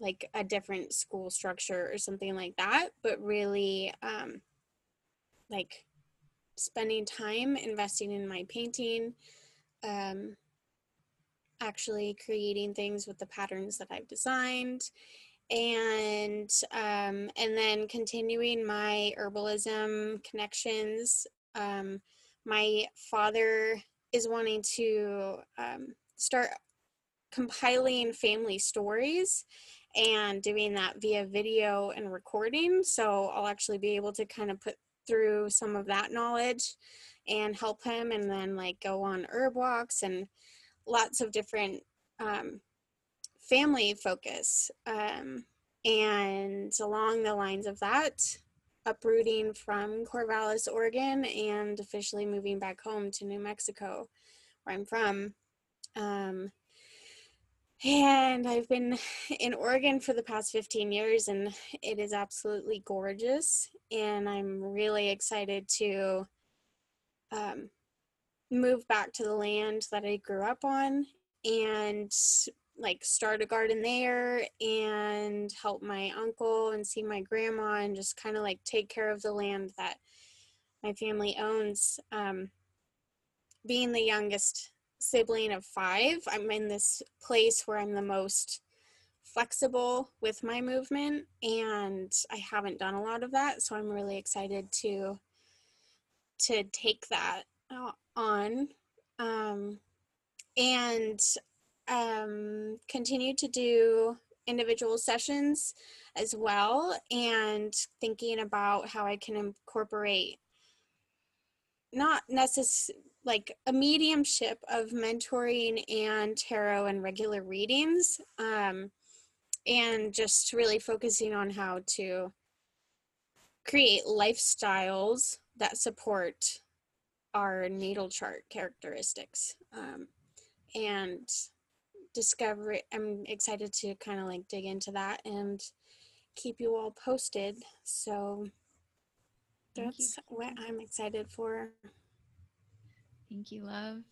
like a different school structure or something like that, but really um, like spending time investing in my painting, um, actually creating things with the patterns that I've designed, and um, and then continuing my herbalism connections. Um, my father is wanting to um, start compiling family stories and doing that via video and recording. So I'll actually be able to kind of put through some of that knowledge and help him and then like go on herb walks and lots of different um, family focus. Um, and along the lines of that, uprooting from Corvallis, Oregon, and officially moving back home to New Mexico, where I'm from. Um, and I've been in Oregon for the past 15 years, and it is absolutely gorgeous. And I'm really excited to um, move back to the land that I grew up on and like start a garden there and help my uncle and see my grandma and just kind of like take care of the land that my family owns. Um, being the youngest sibling of five, I'm in this place where I'm the most flexible with my movement and I haven't done a lot of that. So I'm really excited to to take that on. Um, and um, continue to do individual sessions as well and thinking about how I can incorporate not necessarily like a mediumship of mentoring and tarot and regular readings um, and just really focusing on how to create lifestyles that support our natal chart characteristics um, and discover i'm excited to kind of like dig into that and keep you all posted. So that's what i'm excited for. Thank you, love.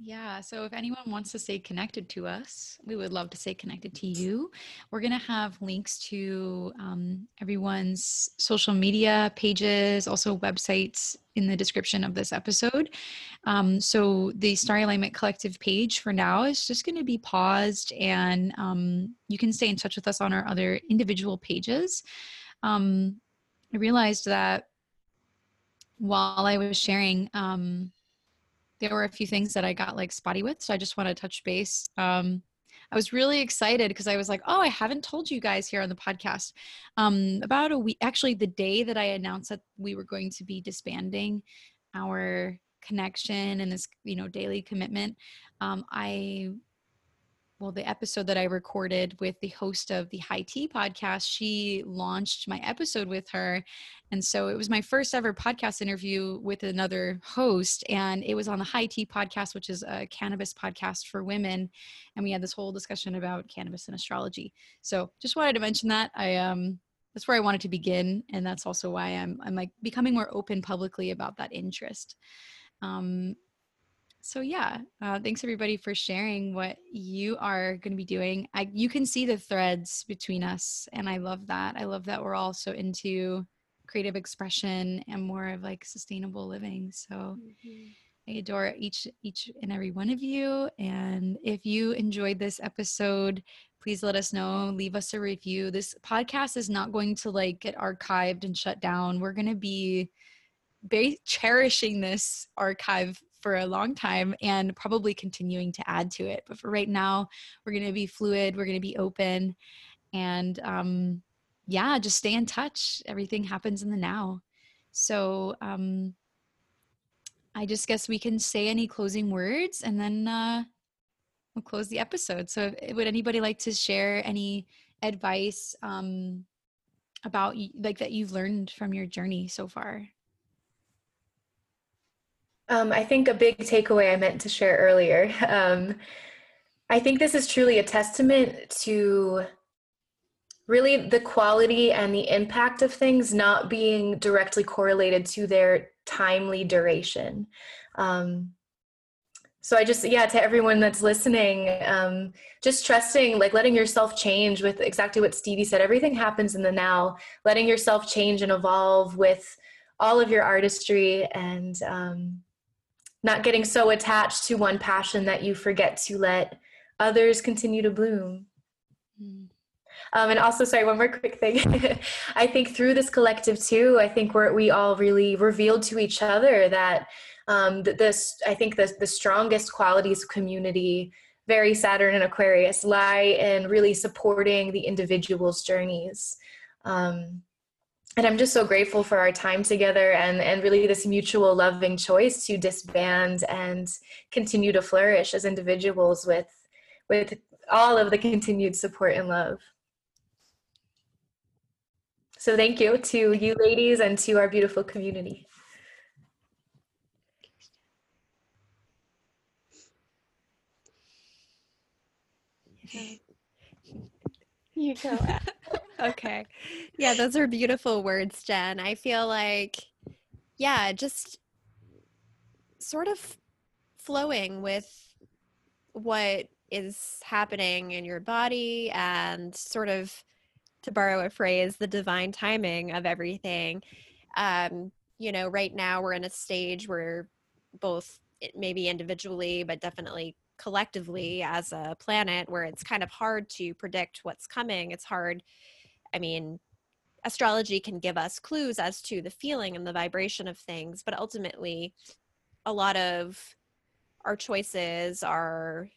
Yeah, so if anyone wants to stay connected to us, we would love to stay connected to you. We're going to have links to um, everyone's social media pages, also websites in the description of this episode. Um, so the Starry Alignment Collective page for now is just going to be paused, and um, you can stay in touch with us on our other individual pages. Um, I realized that while I was sharing, um, there were a few things that I got like spotty with. So I just want to touch base. Um, I was really excited because I was like, oh, I haven't told you guys here on the podcast. Um, about a week, actually, the day that I announced that we were going to be disbanding our connection and this, you know, daily commitment, um, I well, the episode that I recorded with the host of the High Tea podcast, she launched my episode with her. And so it was my first ever podcast interview with another host. And it was on the High Tea podcast, which is a cannabis podcast for women. And we had this whole discussion about cannabis and astrology. So just wanted to mention that. I, um, that's where I wanted to begin. And that's also why I'm, I'm like becoming more open publicly about that interest. Um, so yeah uh, thanks everybody for sharing what you are going to be doing. I, you can see the threads between us and i love that. I love that we're all so into creative expression and more of like sustainable living. So mm-hmm. i adore each each and every one of you. And if you enjoyed this episode please let us know. Leave us a review. This podcast is not going to like get archived and shut down. We're going to be very cherishing this archive for a long time and probably continuing to add to it. But for right now, we're going to be fluid, we're going to be open, and um, yeah, just stay in touch. Everything happens in the now. So, um, I just guess we can say any closing words and then uh, we'll close the episode. So, if, would anybody like to share any advice um, about like that you've learned from your journey so far? Um, I think a big takeaway I meant to share earlier. Um, I think this is truly a testament to really the quality and the impact of things not being directly correlated to their timely duration. Um, so I just, yeah, to everyone that's listening, um, just trusting, like letting yourself change with exactly what Stevie said. Everything happens in the now, letting yourself change and evolve with all of your artistry and um, not getting so attached to one passion that you forget to let others continue to bloom. Mm. Um, and also, sorry, one more quick thing. I think through this collective too, I think we're, we all really revealed to each other that um, this, I think the, the strongest qualities of community, very Saturn and Aquarius, lie in really supporting the individual's journeys. Um, and I'm just so grateful for our time together and, and really this mutual loving choice to disband and continue to flourish as individuals with with all of the continued support and love. So thank you to you ladies and to our beautiful community. You go. okay. Yeah, those are beautiful words, Jen. I feel like, yeah, just sort of flowing with what is happening in your body and sort of to borrow a phrase the divine timing of everything um you know right now we're in a stage where both maybe individually but definitely collectively as a planet where it's kind of hard to predict what's coming. It's hard i mean astrology can give us clues as to the feeling and the vibration of things but ultimately a lot of our choices are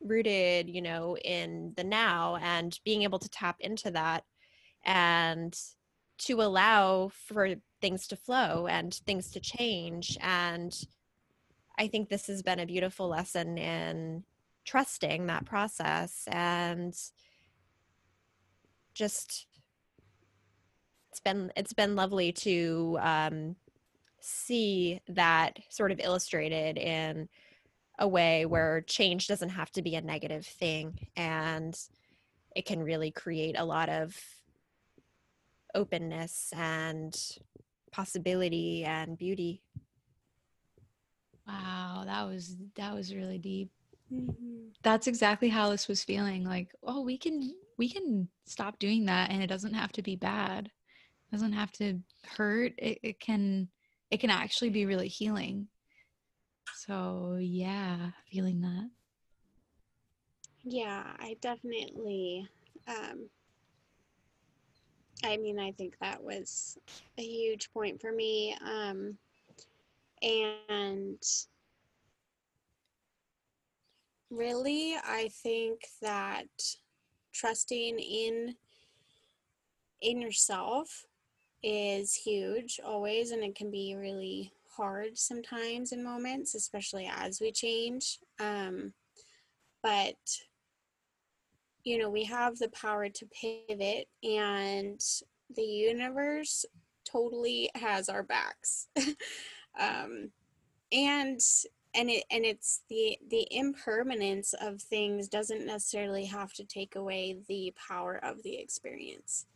rooted you know in the now and being able to tap into that and to allow for things to flow and things to change and i think this has been a beautiful lesson in trusting that process and just it's been it's been lovely to um, see that sort of illustrated in a way where change doesn't have to be a negative thing and it can really create a lot of openness and possibility and beauty wow that was that was really deep mm-hmm. that's exactly how this was feeling like oh we can we can stop doing that and it doesn't have to be bad it doesn't have to hurt it, it can it can actually be really healing so, yeah, feeling that. Yeah, I definitely um I mean, I think that was a huge point for me um and really I think that trusting in in yourself is huge always and it can be really hard sometimes in moments, especially as we change. Um, but, you know, we have the power to pivot, and the universe totally has our backs. um, and and it and it's the the impermanence of things doesn't necessarily have to take away the power of the experience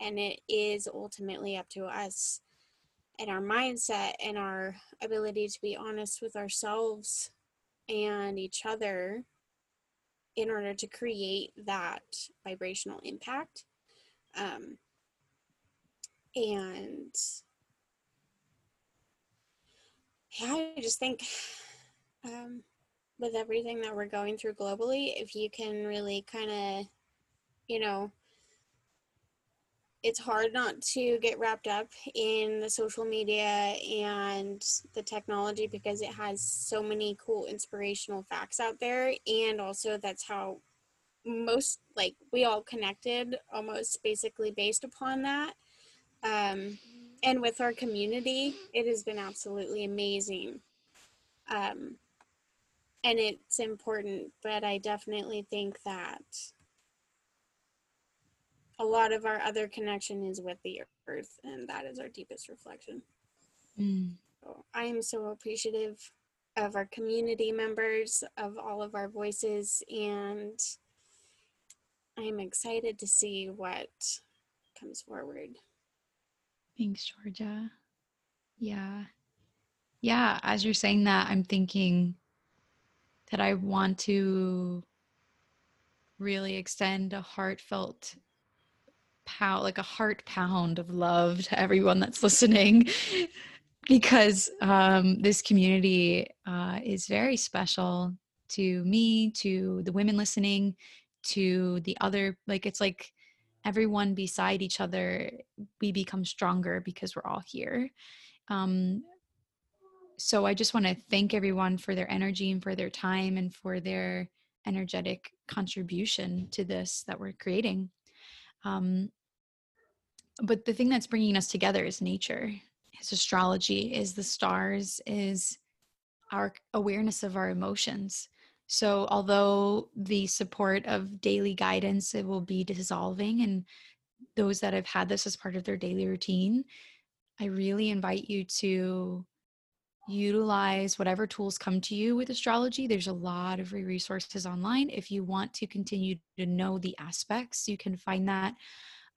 and it is ultimately up to us and our mindset and our ability to be honest with ourselves and each other in order to create that vibrational impact. Um, and yeah, I just think um, with everything that we're going through globally, if you can really kind of, you know, it's hard not to get wrapped up in the social media and the technology because it has so many cool inspirational facts out there and also that's how most like we all connected almost basically based upon that. Um, and with our community, it has been absolutely amazing. Um, and it's important, but I definitely think that a lot of our other connection is with the earth, and that is our deepest reflection. Mm. So I am so appreciative of our community members, of all of our voices, and I'm excited to see what comes forward. Thanks, Georgia. Yeah. Yeah, as you're saying that, I'm thinking that I want to really extend a heartfelt pound, like a heart pound of love to everyone that's listening, because um, this community uh, is very special to me, to the women listening, to the other. Like it's like everyone beside each other, we become stronger because we're all here. Um, so I just want to thank everyone for their energy and for their time and for their energetic contribution to this that we're creating. Um, but the thing that's bringing us together is nature, is astrology, is the stars, is our awareness of our emotions. So, although the support of daily guidance it will be dissolving, and those that have had this as part of their daily routine, I really invite you to utilize whatever tools come to you with astrology. There's a lot of resources online. If you want to continue to know the aspects, you can find that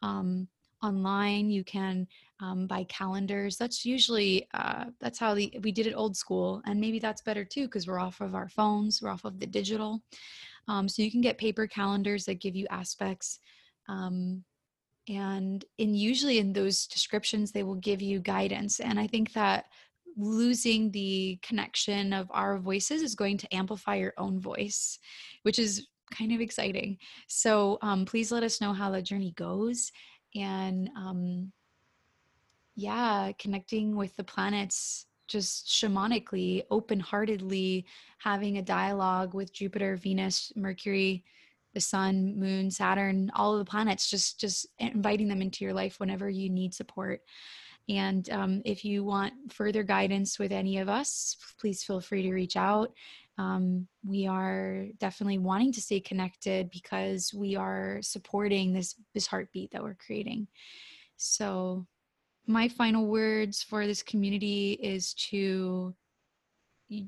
um, online. You can um, buy calendars. That's usually uh, that's how the, we did it old school, and maybe that's better too because we're off of our phones, we're off of the digital. Um, so you can get paper calendars that give you aspects. Um, and in usually in those descriptions they will give you guidance and i think that losing the connection of our voices is going to amplify your own voice, which is kind of exciting. So um, please let us know how the journey goes. And um, yeah, connecting with the planets just shamanically, open heartedly, having a dialogue with Jupiter, Venus, Mercury, the sun moon saturn all of the planets just just inviting them into your life whenever you need support and um, if you want further guidance with any of us, please feel free to reach out. Um, we are definitely wanting to stay connected because we are supporting this this heartbeat that we're creating. So, my final words for this community is to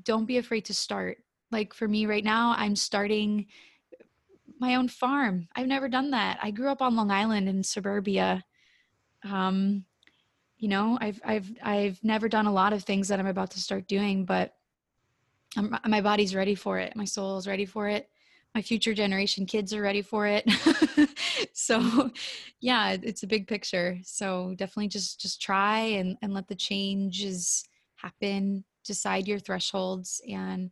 don't be afraid to start. Like for me right now, I'm starting my own farm. I've never done that. I grew up on Long Island in suburbia. Um, you know i've i've i've never done a lot of things that i'm about to start doing but I'm, my body's ready for it. My soul is ready for it. My future generation kids are ready for it. So yeah it's a big picture. So definitely just just try and and let the changes happen. Decide your thresholds and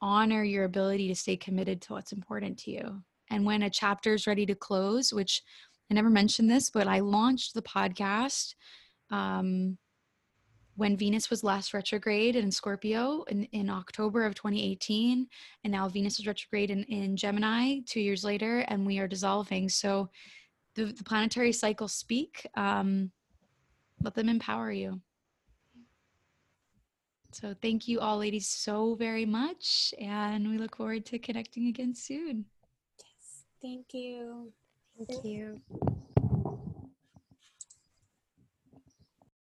honor your ability to stay committed to what's important to you. And when a chapter is ready to close which i never mentioned this but i launched the podcast um, when Venus was last retrograde in Scorpio in, in October of 2018, and now Venus is retrograde in, in Gemini two years later, and we are dissolving. So the, the planetary cycles speak. Um, let them empower you. So thank you all, ladies, so very much, and we look forward to connecting again soon. Yes, thank you. Thank you.